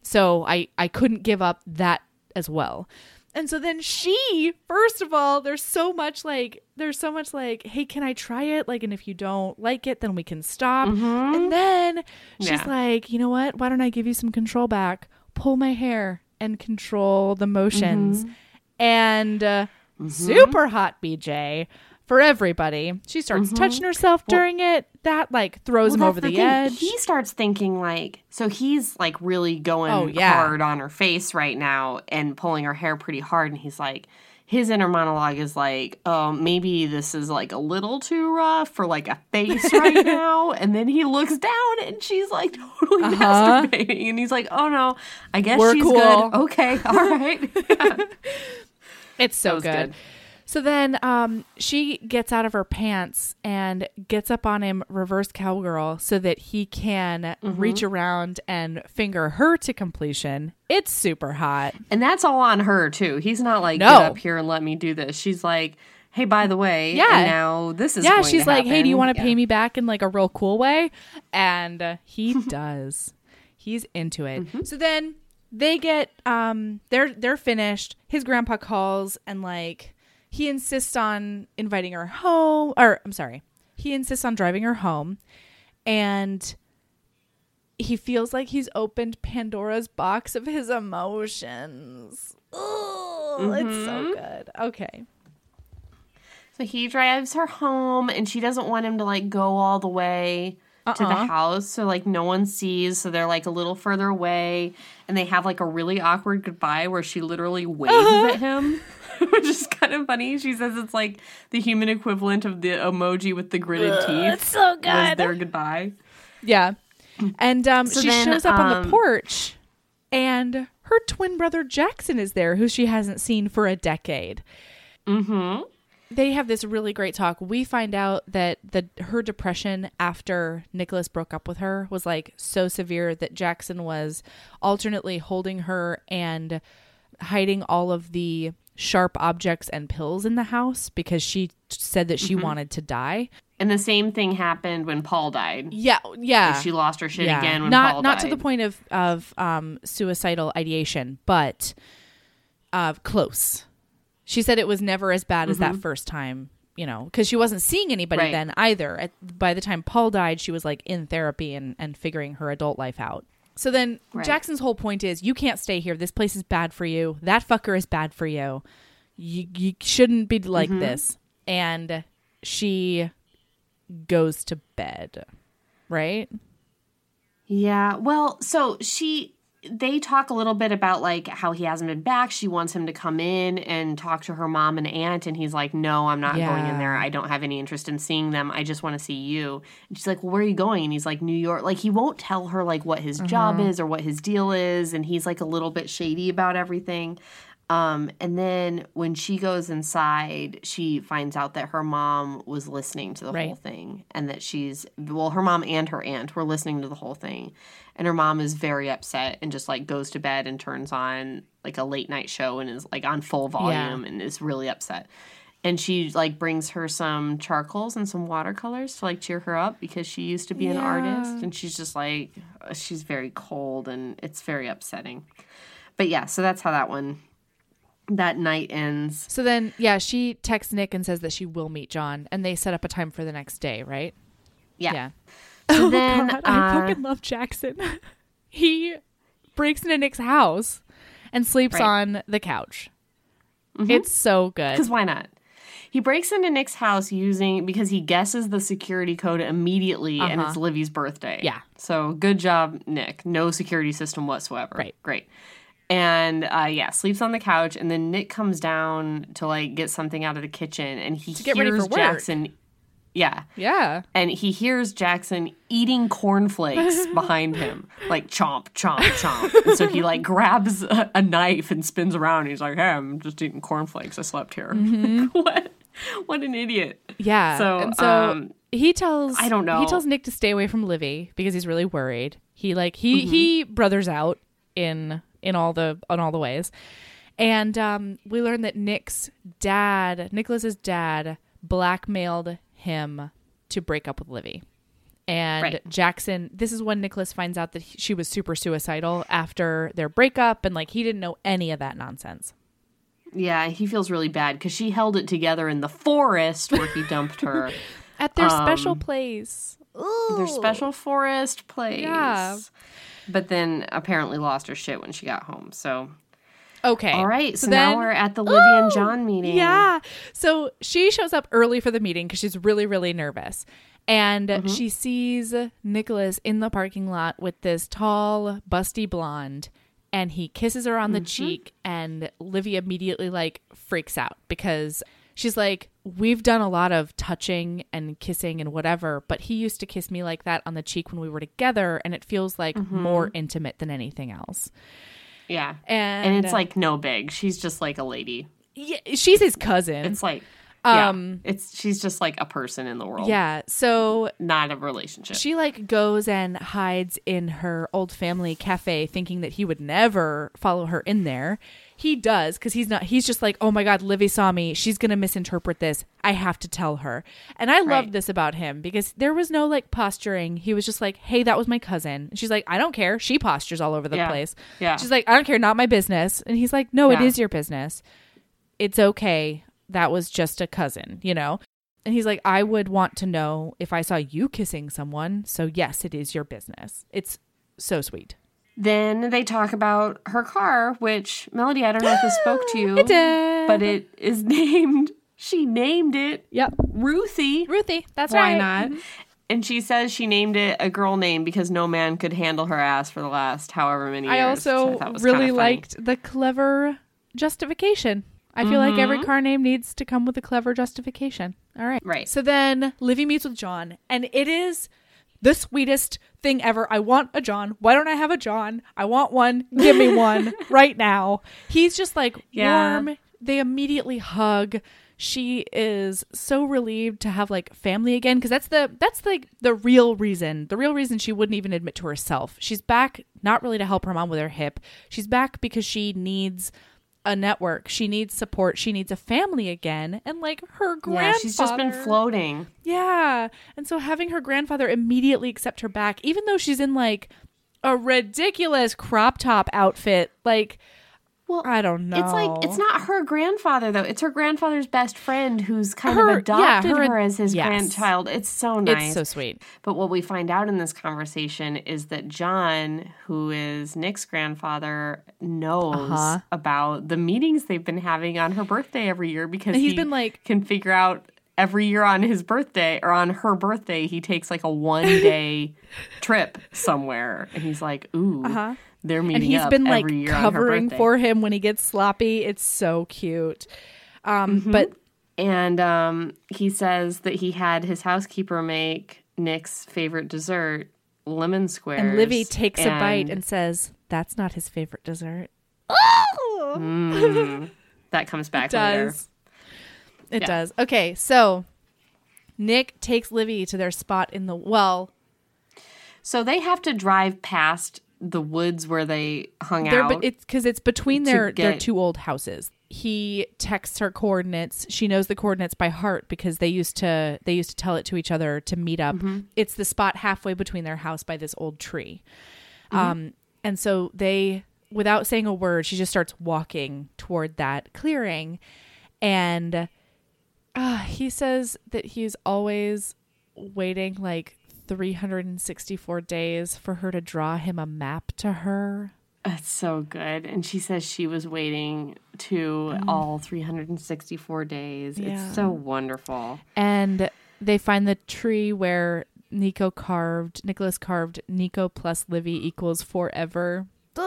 So I I couldn't give up that as well. And so then she, first of all, there's so much like there's so much like, hey, can I try it? Like, and if you don't like it, then we can stop. Mm-hmm. And then she's Yeah. like, you know what? Why don't I give you some control back? Pull my hair and control the motions. Mm-hmm. And uh, mm-hmm. super hot BJ for everybody. She starts touching herself during it. That like throws him over that's the, edge. He starts thinking like, so he's like really going Oh, yeah. hard on her face right now and pulling her hair pretty hard. And he's like, his inner monologue is like, oh, maybe this is like a little too rough for like a face right now. And then he looks down and she's like totally Uh-huh. masturbating. And he's like, oh no, I guess We're she's cool. good. Okay, all right. It's so good. good. So then um, she gets out of her pants and gets up on him reverse cowgirl so that he can Mm-hmm. reach around and finger her to completion. It's super hot. and that's all on her too. He's not like, No. get up here and let me do this. She's like, hey, by the way, Yeah. now this is yeah, she's like, "Hey, do you want to Yeah. pay me back in like a real cool way?" And uh, he does. He's into it. Mm-hmm. So then they get um they're they're finished. His grandpa calls and like he insists on inviting her home or I'm sorry. He insists on driving her home and he feels like he's opened Pandora's box of his emotions. Oh, it's so Mm-hmm. good. Okay. So he drives her home, and she doesn't want him to like go all the way to the Uh-uh. house so like no one sees. So they're like a little further away and they have like a really awkward goodbye where she literally waves Uh-huh. at him. Which is kind of funny. She says it's like the human equivalent of the emoji with the gritted teeth. It's so good. Was their goodbye. Yeah. And um, So she then, shows up on the um, porch, and her twin brother Jackson is there, who she hasn't seen for a decade. Mm-hmm. They have this really great talk. We find out that the her depression after Nicholas broke up with her was like so severe that Jackson was alternately holding her and hiding all of the sharp objects and pills in the house because she said that Mm-hmm. she wanted to die. And the same thing happened when Paul died. Yeah, yeah. She lost her shit Yeah. again when not Paul not died. to the point of of um, suicidal ideation, but uh, close. She said it was never as bad as that first time, you know, because she wasn't seeing anybody Mm-hmm. Right. then either. At, by the time Paul died, she was like in therapy and and figuring her adult life out. So then Right. Jackson's whole point is you can't stay here. This place is bad for you. That fucker is bad for you. You you shouldn't be like Mm-hmm. this. And she goes to bed. Right? Yeah. Well, so she they talk a little bit about like how he hasn't been back. She wants him to come in and talk to her mom and aunt and he's like, "No, I'm not going in there. I don't have any interest in seeing them. I just want to see you." And she's like, well, "Where are you going?" And he's like, "New York." Like he won't tell her like what his job mm-hmm. is or what his deal is and he's like a little bit shady about everything. Um, and then when she goes inside, she finds out that her mom was listening to the Right. whole thing and that she's, well, her mom and her aunt were listening to the whole thing. And her mom is very upset and just like goes to bed and turns on like a late night show and is like on full volume and is really upset. And she like brings her some charcoals and some watercolors to like cheer her up because she used to be an artist and she's just like, she's very cold and it's very upsetting. But yeah, so that's how that one that night ends. So then, yeah, she texts Nick and says that she will meet John, and they set up a time for the next day, right? Yeah. yeah. So then God, I uh, fucking love Jackson. he breaks into Nick's house and sleeps Right. Mm-hmm. on the couch. It's so good. because why not? He breaks into Nick's house using because he guesses the security code immediately and Uh-huh. it's Livvy's birthday. Yeah. So good job, Nick. No security system whatsoever. Right. Great. And uh, yeah, sleeps on the couch, and then Nick comes down to like get something out of the kitchen, and he get ready hears for work. Jackson. Yeah, Yeah. and he hears Jackson eating cornflakes behind him, like chomp, chomp, chomp. And so he like grabs a, a knife and spins around. And he's like, "Hey, I'm just eating cornflakes. I slept here." what? What an idiot! Yeah. So, and so um, he tells I don't know. He tells Nick to stay away from Livvy because he's really worried. He like he Mm-hmm. he brothers out in in all the on all the ways. And um, we learn that Nick's dad, Nicholas's dad, blackmailed him to break up with Livvy. And Right. Jackson, this is when Nicholas finds out that he, she was super suicidal after their breakup, and like he didn't know any of that nonsense. Yeah, he feels really bad because she held it together in the forest where he dumped her. At their special Um, place. Their special forest place. Yeah. But then apparently lost her shit when she got home. So, Okay. all right. So, then- now we're at the Livvy and John meeting. Yeah. So she shows up early for the meeting because she's really, really nervous. And Mm-hmm. she sees Nicholas in the parking lot with this tall, busty blonde. And he kisses her on the Mm-hmm. cheek. And Livvy immediately like freaks out because she's like, We've done a lot of touching and kissing and whatever, but he used to kiss me like that on the cheek when we were together. And it feels like Mm-hmm. more intimate than anything else. Yeah. And, And it's like no big. She's just like a lady. yeah, she's his cousin. It's like Um, yeah, it's she's just like a person in the world. yeah. So Not a relationship. She like goes and hides in her old family cafe thinking that he would never follow her in there. He does because he's not he's just like, Oh my god, Livvy saw me. She's gonna misinterpret this. I have to tell her. And I love this about him because there was no like posturing. He was just like, Hey, that was my cousin. And she's like, I don't care. She postures all over the Yeah. place. Yeah. She's like, I don't care, not my business. And he's like, No, it Yeah. is your business. It's okay. That was just a cousin, you know? And he's like, I would want to know if I saw you kissing someone. So, yes, it is your business. It's so sweet. Then they talk about her car, which Melody, I don't know if this spoke to you, It but it is named. She named it Yep. Ruthie. Ruthie. That's Why right. not? Mm-hmm. And she says she named it a girl name because no man could handle her ass for the last however many years. I also was really liked the clever justification. I feel like every mm-hmm. car name needs to come with a clever justification. All right. Right. So then Livvy meets with John, and it is the sweetest thing ever. I want a John. Why don't I have a John? I want one. Give me one right now. He's just like Yeah. warm. They immediately hug. She is so relieved to have like family again because that's the that's like the real reason. The real reason she wouldn't even admit to herself. She's back not really to help her mom with her hip. She's back because she needs a network. She needs support. She needs a family again. And like her grandfather. Yeah, she's just been floating. Yeah. And so having her grandfather immediately accept her back, even though she's in like a ridiculous crop top outfit, like Well, I don't know. It's like it's not her grandfather though. It's her grandfather's best friend who's kind Her- of yeah, adopted her- her, as his yes. grandchild. It's so nice. It's so sweet. But what we find out in this conversation is that John, who is Nick's grandfather, knows Uh-huh. about the meetings they've been having on her birthday every year because he's he been, like- can figure out every year on his birthday or on her birthday he takes like a one day trip somewhere and he's like ooh they're meeting. And he's been like every year on her covering for him when he gets sloppy. It's so cute. Um, Mm-hmm. but And um, he says that he had his housekeeper make Nick's favorite dessert, lemon squares. and Livvy takes a bite and says, "That's not his favorite dessert." Mm, that comes back later. does. It Yeah. does. Okay, so Nick takes Livvy to their spot in the well. So they have to drive past the woods where they hung They're, out. but it's because it's between their their two old houses. He texts her coordinates. She knows the coordinates by heart because they used to they used to tell it to each other to meet up. Mm-hmm. It's the spot halfway between their house by this old tree. Mm-hmm. Um, and so they, without saying a word, she just starts walking toward that clearing, and uh, he says that he's always waiting like 364 days for her to draw him a map to her. That's so good. And she says she was waiting to all 364 days. Mm. Yeah. It's so wonderful. And they find the tree where Nico carved, Nicholas carved Nico plus Livvy equals forever.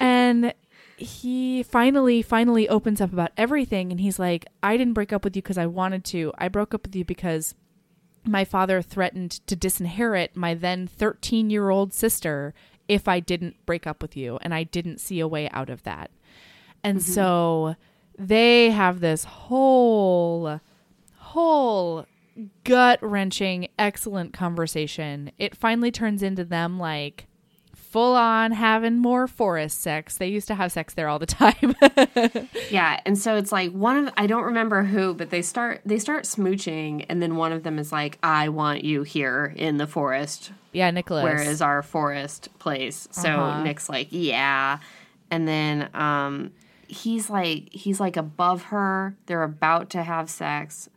and he finally, finally opens up about everything. And he's like, I didn't break up with you because I wanted to. I broke up with you because my father threatened to disinherit my then 13 year old sister if I didn't break up with you. And I didn't see a way out of that. And mm-hmm. so they have this whole, whole gut wrenching, excellent conversation. It finally turns into them like full on having more forest sex. They used to have sex there all the time. Yeah, and so it's like one of I don't remember who, but they start they start smooching and then one of them is like I want you here in the forest yeah, Nicholas. where is our forest place. So Uh-huh. Nick's like, "Yeah." And then um he's like he's like above her. They're about to have sex.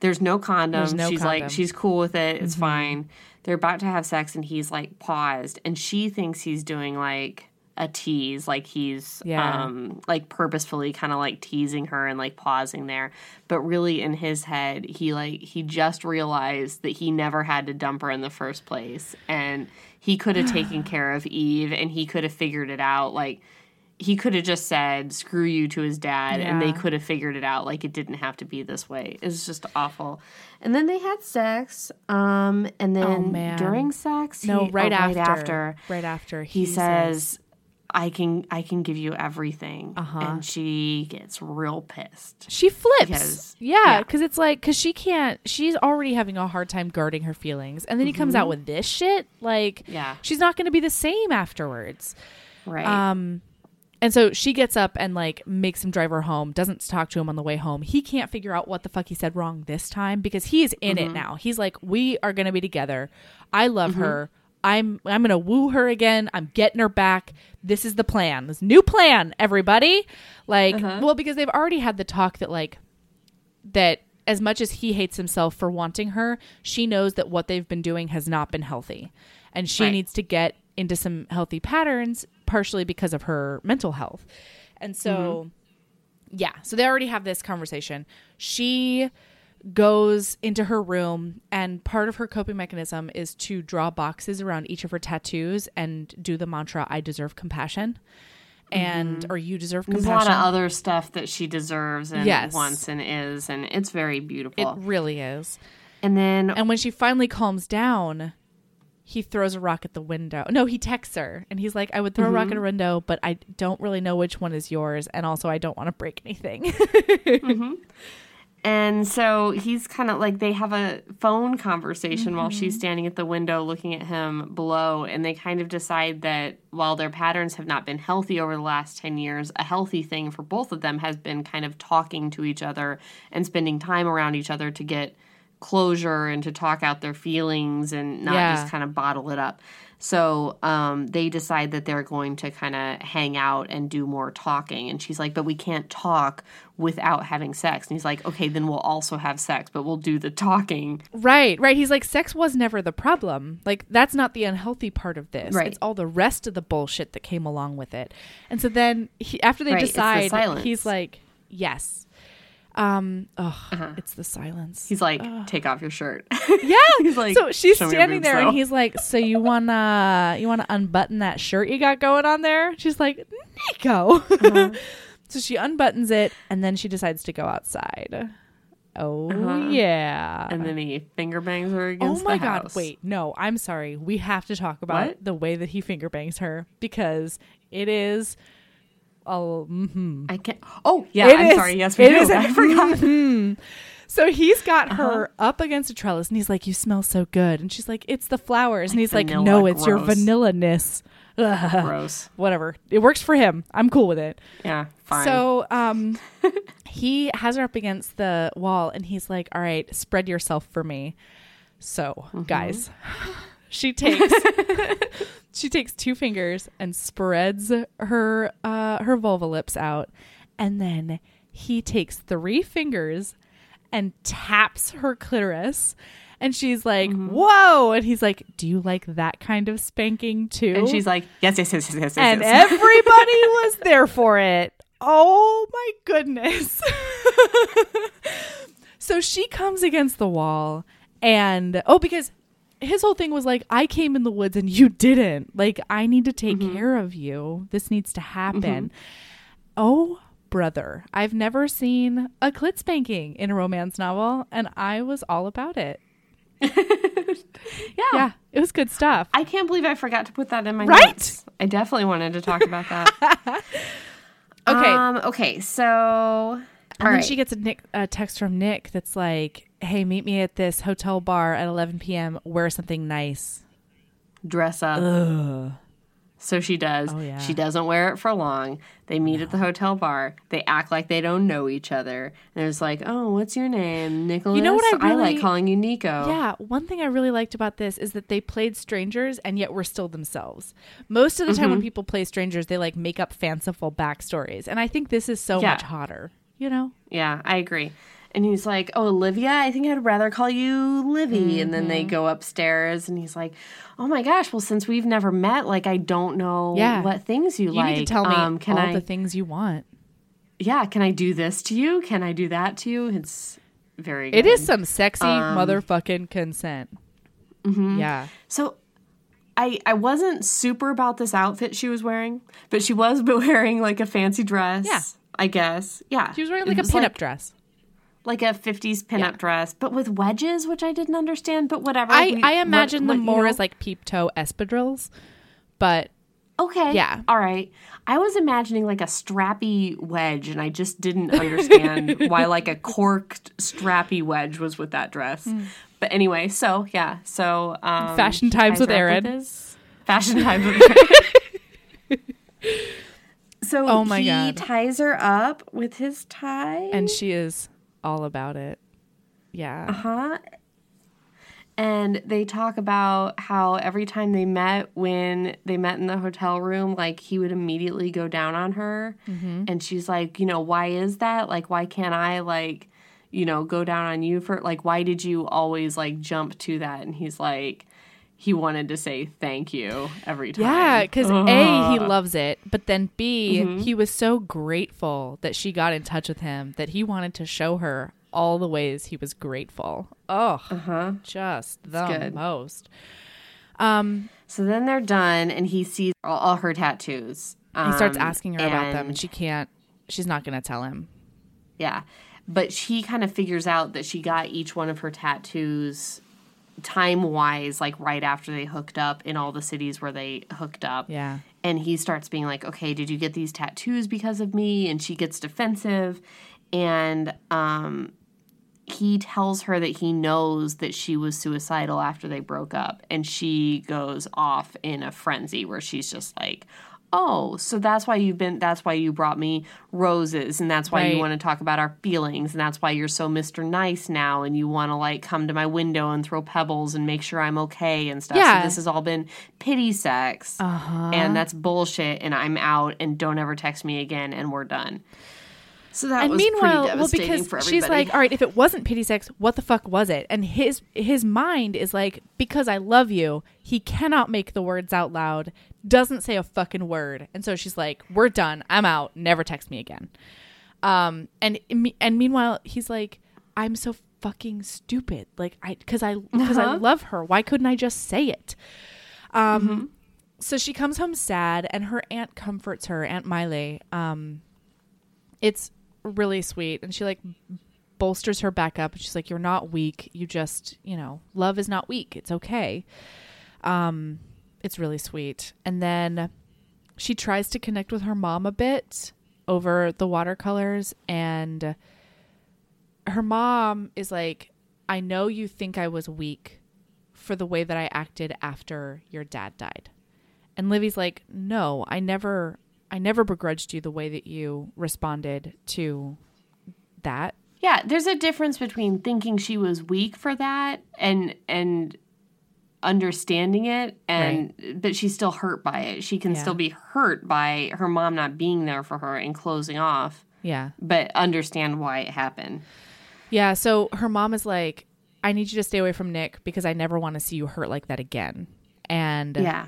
There's no condom. There's no she's condom. like she's cool with it. It's fine. They're about to have sex and he's like paused and she thinks he's doing like a tease like he's Yeah. um like purposefully kind of like teasing her and like pausing there but really in his head he like he just realized that he never had to dump her in the first place and he could have taken care of Eve and he could have figured it out like he could have just said screw you to his dad and they could have figured it out like it didn't have to be this way it was just awful and then they had sex um and then Oh, during sex no, he- right, oh, after, after Right after. he, says, I can I can give you everything. Uh-huh. And she gets real pissed. She flips. Because- yeah, yeah. because it's like, because she can't, she's already having a hard time guarding her feelings. And then he comes out with this shit. Like, Mm-hmm. Yeah. she's not going to be the same afterwards. Right. Um, and so she gets up and like makes him drive her home, doesn't talk to him on the way home. He can't figure out what the fuck he said wrong this time because he is in Mm-hmm. it now. He's like, we are going to be together. I love her. I'm I'm going to woo her again. I'm getting her back. This is the plan. This new plan, everybody. Like, Uh-huh. well, because they've already had the talk that like that as much as he hates himself for wanting her, she knows that what they've been doing has not been healthy. And she Right. needs to get into some healthy patterns, partially because of her mental health. And so, yeah, so they already have this conversation. She goes into her room and part of her coping mechanism is to draw boxes around each of her tattoos and do the mantra I deserve compassion and or you deserve Mm-hmm. There's a lot of other stuff that she deserves and Yes. wants and is, and it's very beautiful. it really is. and then And when she finally calms down, he throws a rock at the window. No, he texts her and he's like, I would throw a rock at mm-hmm. a window, but I don't really know which one is yours. And also, I don't want to break anything. Mm-hmm. And so he's kind of like they have a phone conversation while she's mm-hmm. standing at the window looking at him below. And they kind of decide that while their patterns have not been healthy over the last 10 years, a healthy thing for both of them has been kind of talking to each other and spending time around each other to get closure and to talk out their feelings and not Yeah. just kind of bottle it up. So um, they decide that they're going to kind of hang out and do more talking. And she's like, but we can't talk without having sex. And he's like, okay, then we'll also have sex, but we'll do the talking. right, right. He's like, sex was never the problem. Like, that's not the unhealthy part of this. Right. It's all the rest of the bullshit that came along with it. And so then he, after they Right, it's the decide, he's like, yes. Um, oh, it's the silence. Uh-huh. He's like, take off your shirt. Yeah. He's like, so she's "Show me your standing there though." and he's like, So you wanna you wanna unbutton that shirt you got going on there? She's like, Nico. Uh-huh. so she unbuttons it and then she decides to go outside. Oh yeah. Uh-huh. and then he finger bangs her Oh my the god, house. wait, no, I'm sorry. We have to talk about What? the way that he finger bangs her because it is oh mm-hmm. I can't. Oh, yeah, It I'm is- sorry. Yes, we it do. is- I forgot. Mm-hmm. So he's got her Uh-huh. up against a trellis and he's like, You smell so good. And she's like, It's the flowers. and he's like, No, it's your vanilla ness. Gross. Whatever. It works for him. I'm cool with it. Yeah, fine. So um he has her up against the wall and he's like, All right, spread yourself for me. So, Mm-hmm. guys, she takes she takes two fingers and spreads her uh her vulva lips out and then he takes three fingers and taps her clitoris and she's like whoa and he's like do you like that kind of spanking too Mm-hmm. and she's like, yes, yes, yes, yes, yes, and yes. everybody was there for it oh my goodness so she comes against the wall and oh because his whole thing was like i came in the woods and you didn't like i need to take Mm-hmm. care of you this needs to happen oh brother i've never seen a clit spanking in a romance novel and i was all about it yeah. yeah it was good stuff I can't believe I forgot to put that in my Right? notes. I definitely wanted to talk about that. okay Um, okay, so And then right. she gets a, Nick, a text from Nick that's like, "Hey, meet me at this hotel bar at 11 p.m. Wear something nice." dress up. Ugh. So she does. Oh, yeah. She doesn't wear it for long. They meet at the hotel bar. They act like they don't know each other. And it's like, oh, what's your name? Nicholas? You know what I I like calling you Nico. Yeah, one thing I really liked about this is that they played strangers and yet were still themselves. Most of the time when Mm-hmm. people play strangers, they like make up fanciful backstories, and I think this is so Yeah. much hotter. You know? Yeah, I agree. And he's like, "Oh, Olivia, I think I'd rather call you Livvy." And then Mm-hmm. they go upstairs, and he's like, "Oh my gosh, well, since we've never met, like, I don't know Yeah. what things you, You like. need to tell me um, can all I, the things you want. yeah, can I do this to you? Can I do that to you? It's very. It good. is some sexy Um, motherfucking consent. mm-hmm. Yeah. So I I wasn't super about this outfit she was wearing, but she was wearing like a fancy dress. Yeah. I guess. Yeah. She was wearing It like a was pinup dress. Like a 50s pinup Yeah. dress, but with wedges, which I didn't understand, but whatever. I, We- I imagine what, them you more know? as like peep toe espadrilles, but Okay. Yeah. All right. I was imagining like a strappy wedge, and I just didn't understand why like a corked strappy wedge was with that dress. But anyway, so yeah, so um. Fashion times with Aaron. his- Fashion times with Aaron. so Oh my he God. ties her up with his tie, and she is all about it. Yeah. Uh huh? And they talk about how every time they met, when they met in the hotel room, like he would immediately go down on her. And she's like, you know, why is that? Like, why can't I, like, you know, go down on you for, like, why did you always, like, jump to that? And he's like, he wanted to say thank you every time. Yeah, because A, he loves it, but then B, Mm-hmm. he was so grateful that she got in touch with him that he wanted to show her all the ways he was grateful. Oh, Uh-huh. just the most. Um, So then they're done, and he sees all, all her tattoos. he starts Um, asking her about them, and- she can't. She's not going to tell him. Yeah. But she kind of figures out that she got each one of her tattoos time wise, like right after they hooked up in all the cities where they hooked up. Yeah. And he starts being like, okay, did you get these tattoos because of me? And she gets defensive. And um, he tells her that he knows that she was suicidal after they broke up. And she goes off in a frenzy where she's just like, oh, so that's why you've been, that's why you brought me roses. And that's why Right. you want to talk about our feelings. And that's why you're so Mr. Nice now. And you want to like come to my window and throw pebbles and make sure I'm okay and stuff. Yeah. So this has all been pity sex. Uh-huh. And that's bullshit. And I'm out. And don't ever text me again. And we're done. So that and was meanwhile, pretty well, because for everybody. she's like, all right, if it wasn't pity sex, what the fuck was it? And his his mind is like, because I love you, he cannot make the words out loud, doesn't say a fucking word, and so she's like, we're done, I'm out, never text me again. Um, and and meanwhile, he's like, I'm so fucking stupid, like I because I because I Uh-huh. love her, why couldn't I just say it? Um. So she comes home sad, and her aunt comforts her, Aunt Miley. Um, it's really sweet. And she like bolsters her back up. She's like you're not weak. You just you know love is not weak. It's okay. Um it's really sweet. And then she tries to connect with her mom a bit over the watercolors. And her mom is like i know you think i was weak for the way that i acted after your dad died. And livvy's like no i never i never begrudged you the way that you responded to that Yeah, there's a difference between thinking she was weak for that and and understanding it and but she's still hurt by it. She can Yeah. still be hurt by her mom not being there for her and closing off, yeah but understand why it happened. yeah so her mom is like i need you to stay away from nick because i never want to see you hurt like that again and Yeah.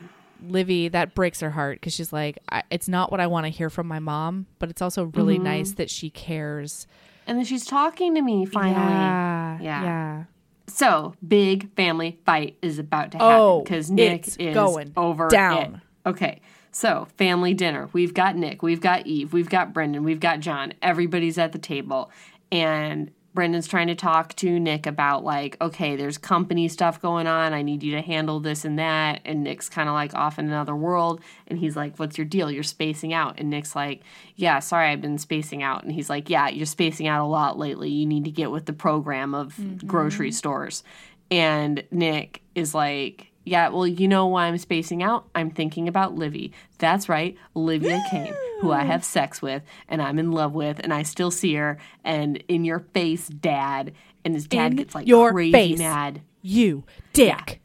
Livy that breaks her heart because she's like I, it's not what i want to hear from my mom but it's also really mm-hmm. nice that she cares And then she's talking to me finally. yeah Yeah. yeah So, big family fight is about to Oh, happen because Nick is going over down. it. Okay. So, family dinner. We've got Nick, we've got Eve, we've got Brendan, we've got John. Everybody's at the table. And Brendan's trying to talk to Nick about, like, okay, there's company stuff going on. I need you to handle this and that. And Nick's kind of like off in another world. And he's like, what's your deal? You're spacing out. And Nick's like, yeah, sorry, I've been spacing out. And he's like, yeah, you're spacing out a lot lately. You need to get with the program of mm-hmm. grocery stores. And Nick is like, yeah, well, you know why I'm spacing out? I'm thinking about Livvy. That's right, Olivia Kane, who I have sex with and I'm in love with, and I still see her. And in your face, dad. And his dad In gets like your crazy face. mad. you dick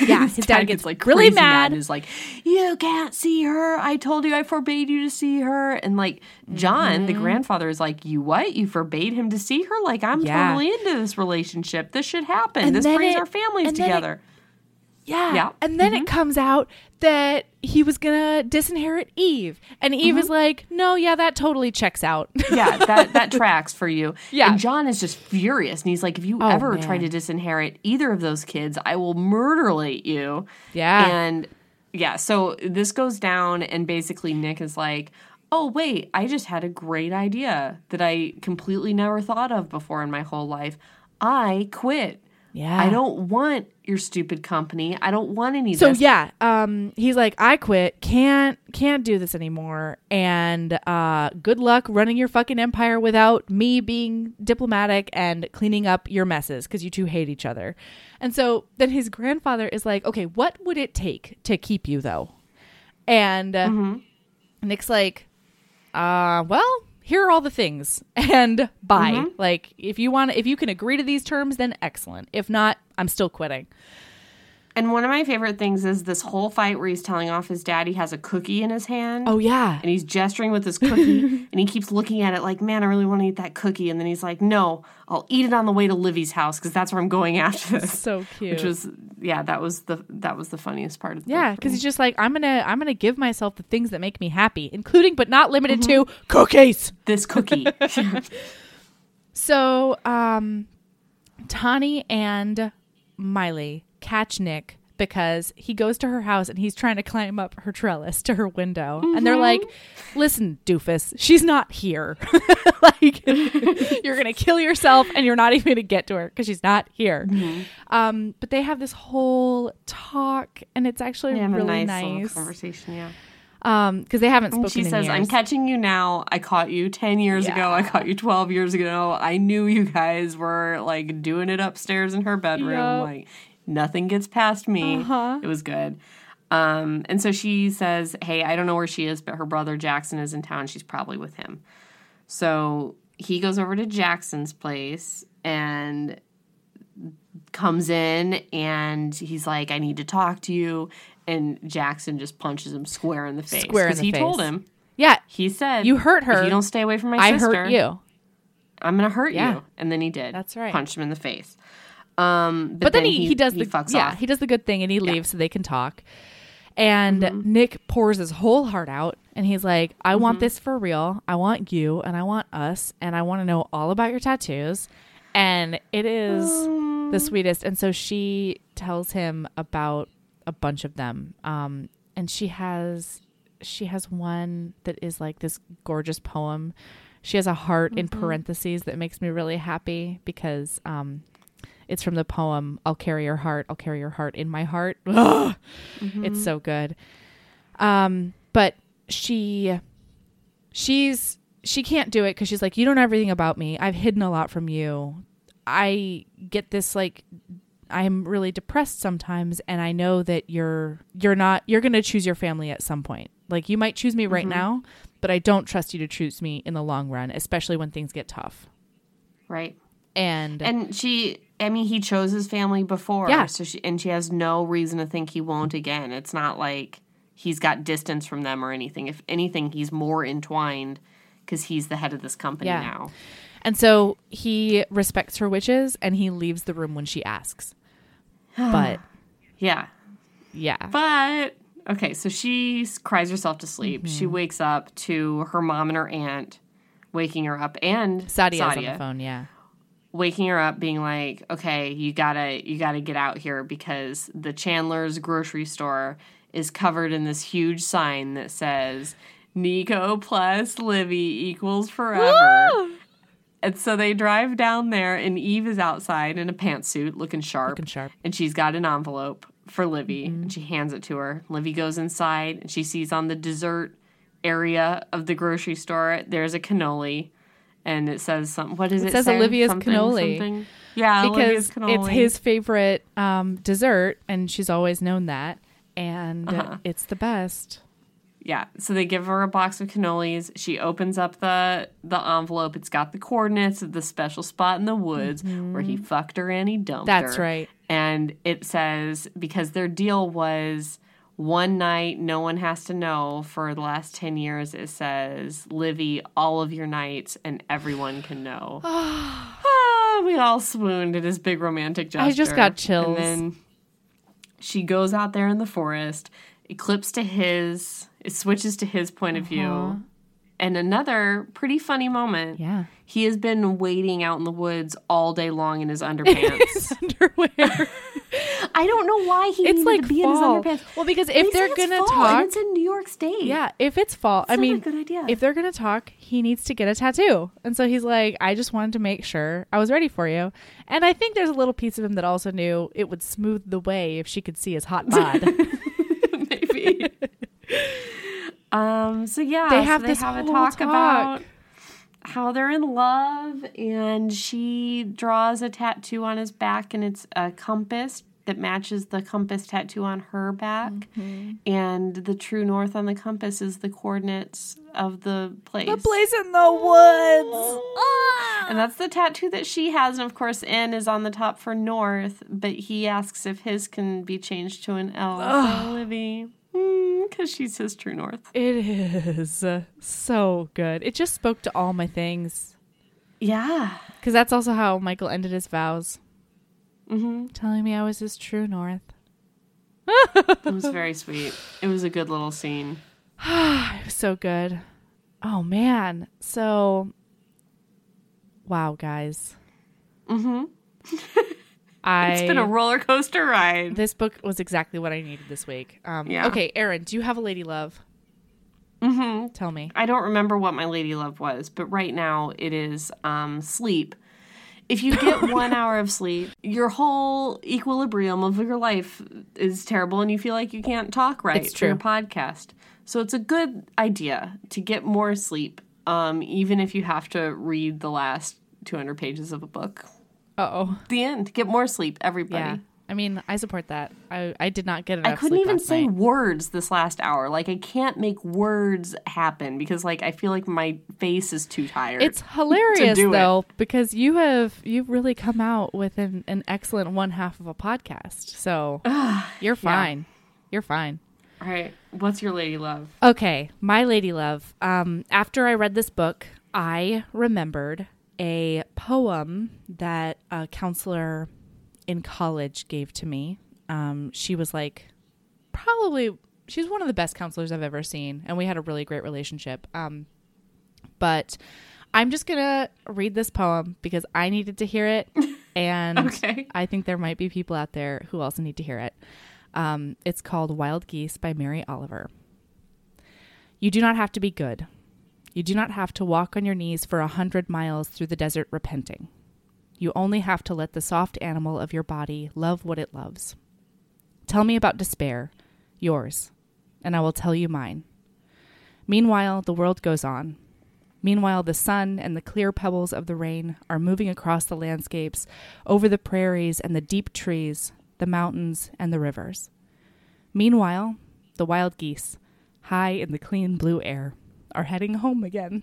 yeah, his, dad, gets like really mad, and is like, "You can't see her. I told you I forbade you to see her." And like John, Mm-hmm. the grandfather, is like, "You what? You forbade him to see her? Like I'm Yeah. totally into this relationship. This should happen. And this brings it- our families then it- together." Yeah. Yeah. And then it mm-hmm. comes out that he was going to disinherit Eve. And Eve is mm-hmm. like, no, yeah, that totally checks out. yeah, that that tracks for you. Yeah. And John is just furious, and he's like, "If you Oh, ever man. try to disinherit either of those kids, I will murderate you." Yeah. And yeah, so this goes down, and basically Nick is like, "Oh wait, I just had a great idea that I completely never thought of before in my whole life. I quit. Yeah. I don't want your stupid company. I don't want any of So this." yeah, um, he's like, I quit, can't can't do this anymore, and uh, good luck running your fucking empire without me being diplomatic and cleaning up your messes because you two hate each other. And so then his grandfather is like, okay, what would it take to keep you though? And uh, Nick's like, uh, well, here are all the things, and bye. Mm-hmm. Like, if you want, if you can agree to these terms, then excellent. If not, I'm still quitting. And one of my favorite things is this whole fight where he's telling off his dad he has a cookie in his hand. Oh yeah, and he's gesturing with his cookie and he keeps looking at it like man i really want to eat that cookie and then he's like no i'll eat it on the way to livvy's house because that's where i'm going after this so cute. which was yeah that was the that was the funniest part of the Yeah, because he's just like I'm gonna I'm gonna give myself the things that make me happy, including but not limited to cookies. this cookie So, um, Tawny and Miley catch Nick because he goes to her house and he's trying to climb up her trellis to her window. And they're like, listen, doofus, she's not here. like, you're going to kill yourself and you're not even going to get to her because she's not here. Um, but they have this whole talk and it's actually really a nice, nice. conversation. Yeah. Um, because they haven't spoken And she says, "I'm catching you now. I caught you ten years ago. I caught you twelve years ago. I knew you guys were like doing it upstairs in her bedroom. Yep. Like nothing gets past me. Uh-huh. It was good." Um, and so she says, "Hey, I don't know where she is, but her brother Jackson is in town. She's probably with him." So he goes over to Jackson's place and comes in and he's like, I need to talk to you. And Jackson just punches him square in the face. Square in the he told him, yeah, he said, You hurt her. If you don't stay away from my I sister, hurt you. I'm going to hurt Yeah. you. And then he did. That's right. Punched him in the face. Um, but, but then, he, he, does he the fucks yeah off. he does the good thing and he leaves so they can talk and Mm-hmm. nick pours his whole heart out and he's like i Mm-hmm. want this for real i want you and i want us and i want to know all about your tattoos and it is the sweetest and so she tells him about a bunch of them um and she has she has one that is like this gorgeous poem she has a heart in Mm-hmm. parentheses that makes me really happy because um it's from the poem I'll carry your heart, I'll carry your heart in my heart. Ugh. It's so good. Um but she she's she can't do it cuz she's like you don't know everything about me. I've hidden a lot from you. I get this like I'm really depressed sometimes and I know that you're you're not you're going to choose your family at some point. Like you might choose me right now, but I don't trust you to choose me in the long run, especially when things get tough. right. And, And she, I mean, he chose his family before. Yeah. So she, and she has no reason to think he won't again. It's not like he's got distance from them or anything. If anything, he's more entwined because he's the head of this company Yeah. now. And so he respects her wishes and he leaves the room when she asks. But Yeah. yeah. But okay, so she cries herself to sleep. Mm-hmm. She wakes up to her mom and her aunt waking her up, and Sadia's on the phone, yeah. Waking her up, being like, "Okay, you gotta, you gotta get out here because the Chandler's grocery store is covered in this huge sign that says." Nico plus Livvy equals forever. And so they drive down there, and Eve is outside in a pantsuit looking sharp. Looking sharp. And she's got an envelope for Livvy, and mm-hmm. she hands it to her. Livvy goes inside, and she sees on the dessert area of the grocery store there's a cannoli, and it says something. What does it, It says say? Olivia's Something, cannoli. something. Yeah, Because it's his favorite um, dessert and she's always known that. And Uh-huh. it's the best. Yeah, so they give her a box of cannolis. She opens up the the envelope. It's got the coordinates of the special spot in the woods where he fucked her and he dumped her. Mm-hmm. That's right. And it says because their deal was one night, no one has to know for the last 10 years. It says, Livvy, all of your nights, and everyone can know. ah, we all swooned at his big romantic gesture. I just got chills. And then she goes out there in the forest. It clips to his, it switches to his point of Uh-huh. And another pretty funny moment. Yeah. He has been waiting out in the woods all day long in his underpants. Underwear. I don't know why he it's needed like to be fall. in his underpants. Well, because if he they're gonna talk, it's in New York State. yeah, if it's fall, I not a mean, good idea. if they're gonna talk, he needs to get a tattoo. And so he's like, I just wanted to make sure I was ready for you. And I think there's a little piece of him that also knew it would smooth the way if she could see his hot bod. maybe. Um. So yeah, They so have they this have a talk, talk. about how they're in love, and she draws a tattoo on his back, and it's a compass that matches the compass tattoo on her back, Mm-hmm. and the true north on the compass is the coordinates of the place. the place in the woods. And that's the tattoo that she has. And of course, N is on the top for North, but he asks if his can be changed to an L for Livvy. Because she's his true North. It is so good. It just spoke to all my things. Yeah. Because that's also how Michael ended his vows, Mm-hmm. telling me I was his true north. It was very sweet. It was a good little scene. It was so good. Oh man. So Wow, guys. Mm-hmm. I It's been a roller coaster ride. this book was exactly what I needed this week. Um, Yeah. Okay, Erin, do you have a lady love? Mm-hmm. Tell me. I don't remember what my lady love was, but right now it is um, sleep. If you get one hour of sleep, your whole equilibrium of your life is terrible, and you feel like you can't talk right It's your podcast. So it's a good idea to get more sleep, um, even if you have to read the last 200 pages of a book. Oh, The end. Get more sleep, everybody. yeah. I mean, I support that. I I did not get enough. I couldn't even say night. words this last hour. Like I can't make words happen because like I feel like my face is too tired. It's hilarious do it. though because you have you've really come out with an, an excellent one half of a podcast. So you're fine. You're fine. All right. What's your lady love? Okay, my lady love. Um, after I read this book, I remembered a poem that a counselor in college gave to me. Um, she was like, probably, she's one of the best counselors I've ever seen, and we had a really great relationship. Um, but I'm just gonna read this poem because I needed to hear it, and Okay. I think there might be people out there who also need to hear it. Um, it's called Wild Geese by Mary Oliver. You do not have to be good. You do not have to walk on your knees for a hundred miles through the desert repenting. You only have to let the soft animal of your body love what it loves. Tell me about despair, yours, and I will tell you mine. Meanwhile, the world goes on. Meanwhile, the sun and the clear pebbles of the rain are moving across the landscapes, over the prairies and the deep trees, the mountains and the rivers. Meanwhile, the wild geese, high in the clean blue air, are heading home again.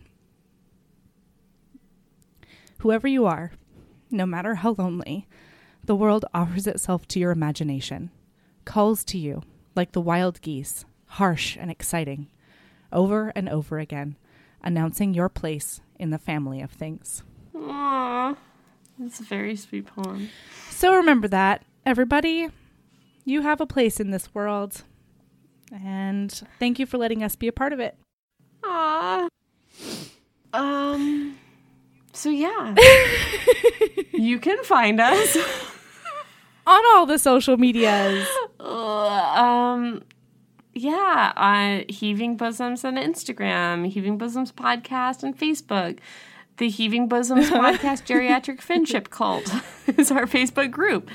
Whoever you are, no matter how lonely, the world offers itself to your imagination, calls to you like the wild geese, harsh and exciting, over and over again, announcing your place in the family of things. Aww. It's a very sweet poem. So remember that, everybody. You have a place in this world. And thank you for letting us be a part of it. Aww. Um. So yeah, you can find us. On all the social medias. Uh, um. Yeah, uh, Heaving Bosoms on Instagram, Heaving Bosoms podcast on Facebook. The Heaving Bosoms podcast geriatric friendship cult is our Facebook group.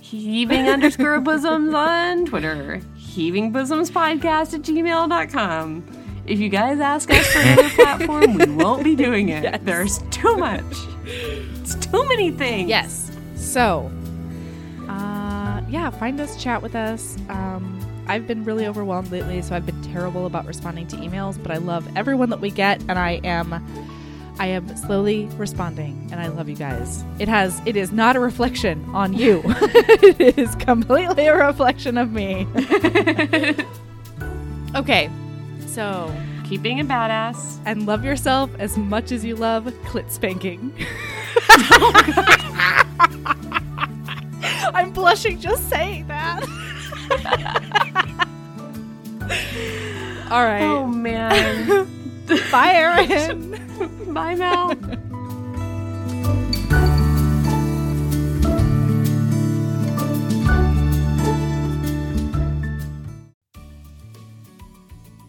Heaving underscore bosoms on Twitter. Heaving bosoms podcast at gmail.com. If you guys ask us for another platform, we won't be doing it. There's too much. It's too many things. Yes. So, uh, yeah, find us, chat with us. Um, I've been really overwhelmed lately, so I've been terrible about responding to emails, but I love everyone that we get, and I am. I am slowly responding and I love you guys. It has it is not a reflection on you. it is completely a reflection of me. okay. So, Keep being a badass. and love yourself as much as you love clit spanking. I'm blushing just saying that. All right. Oh man. Bye, Erin. Bye, Mel.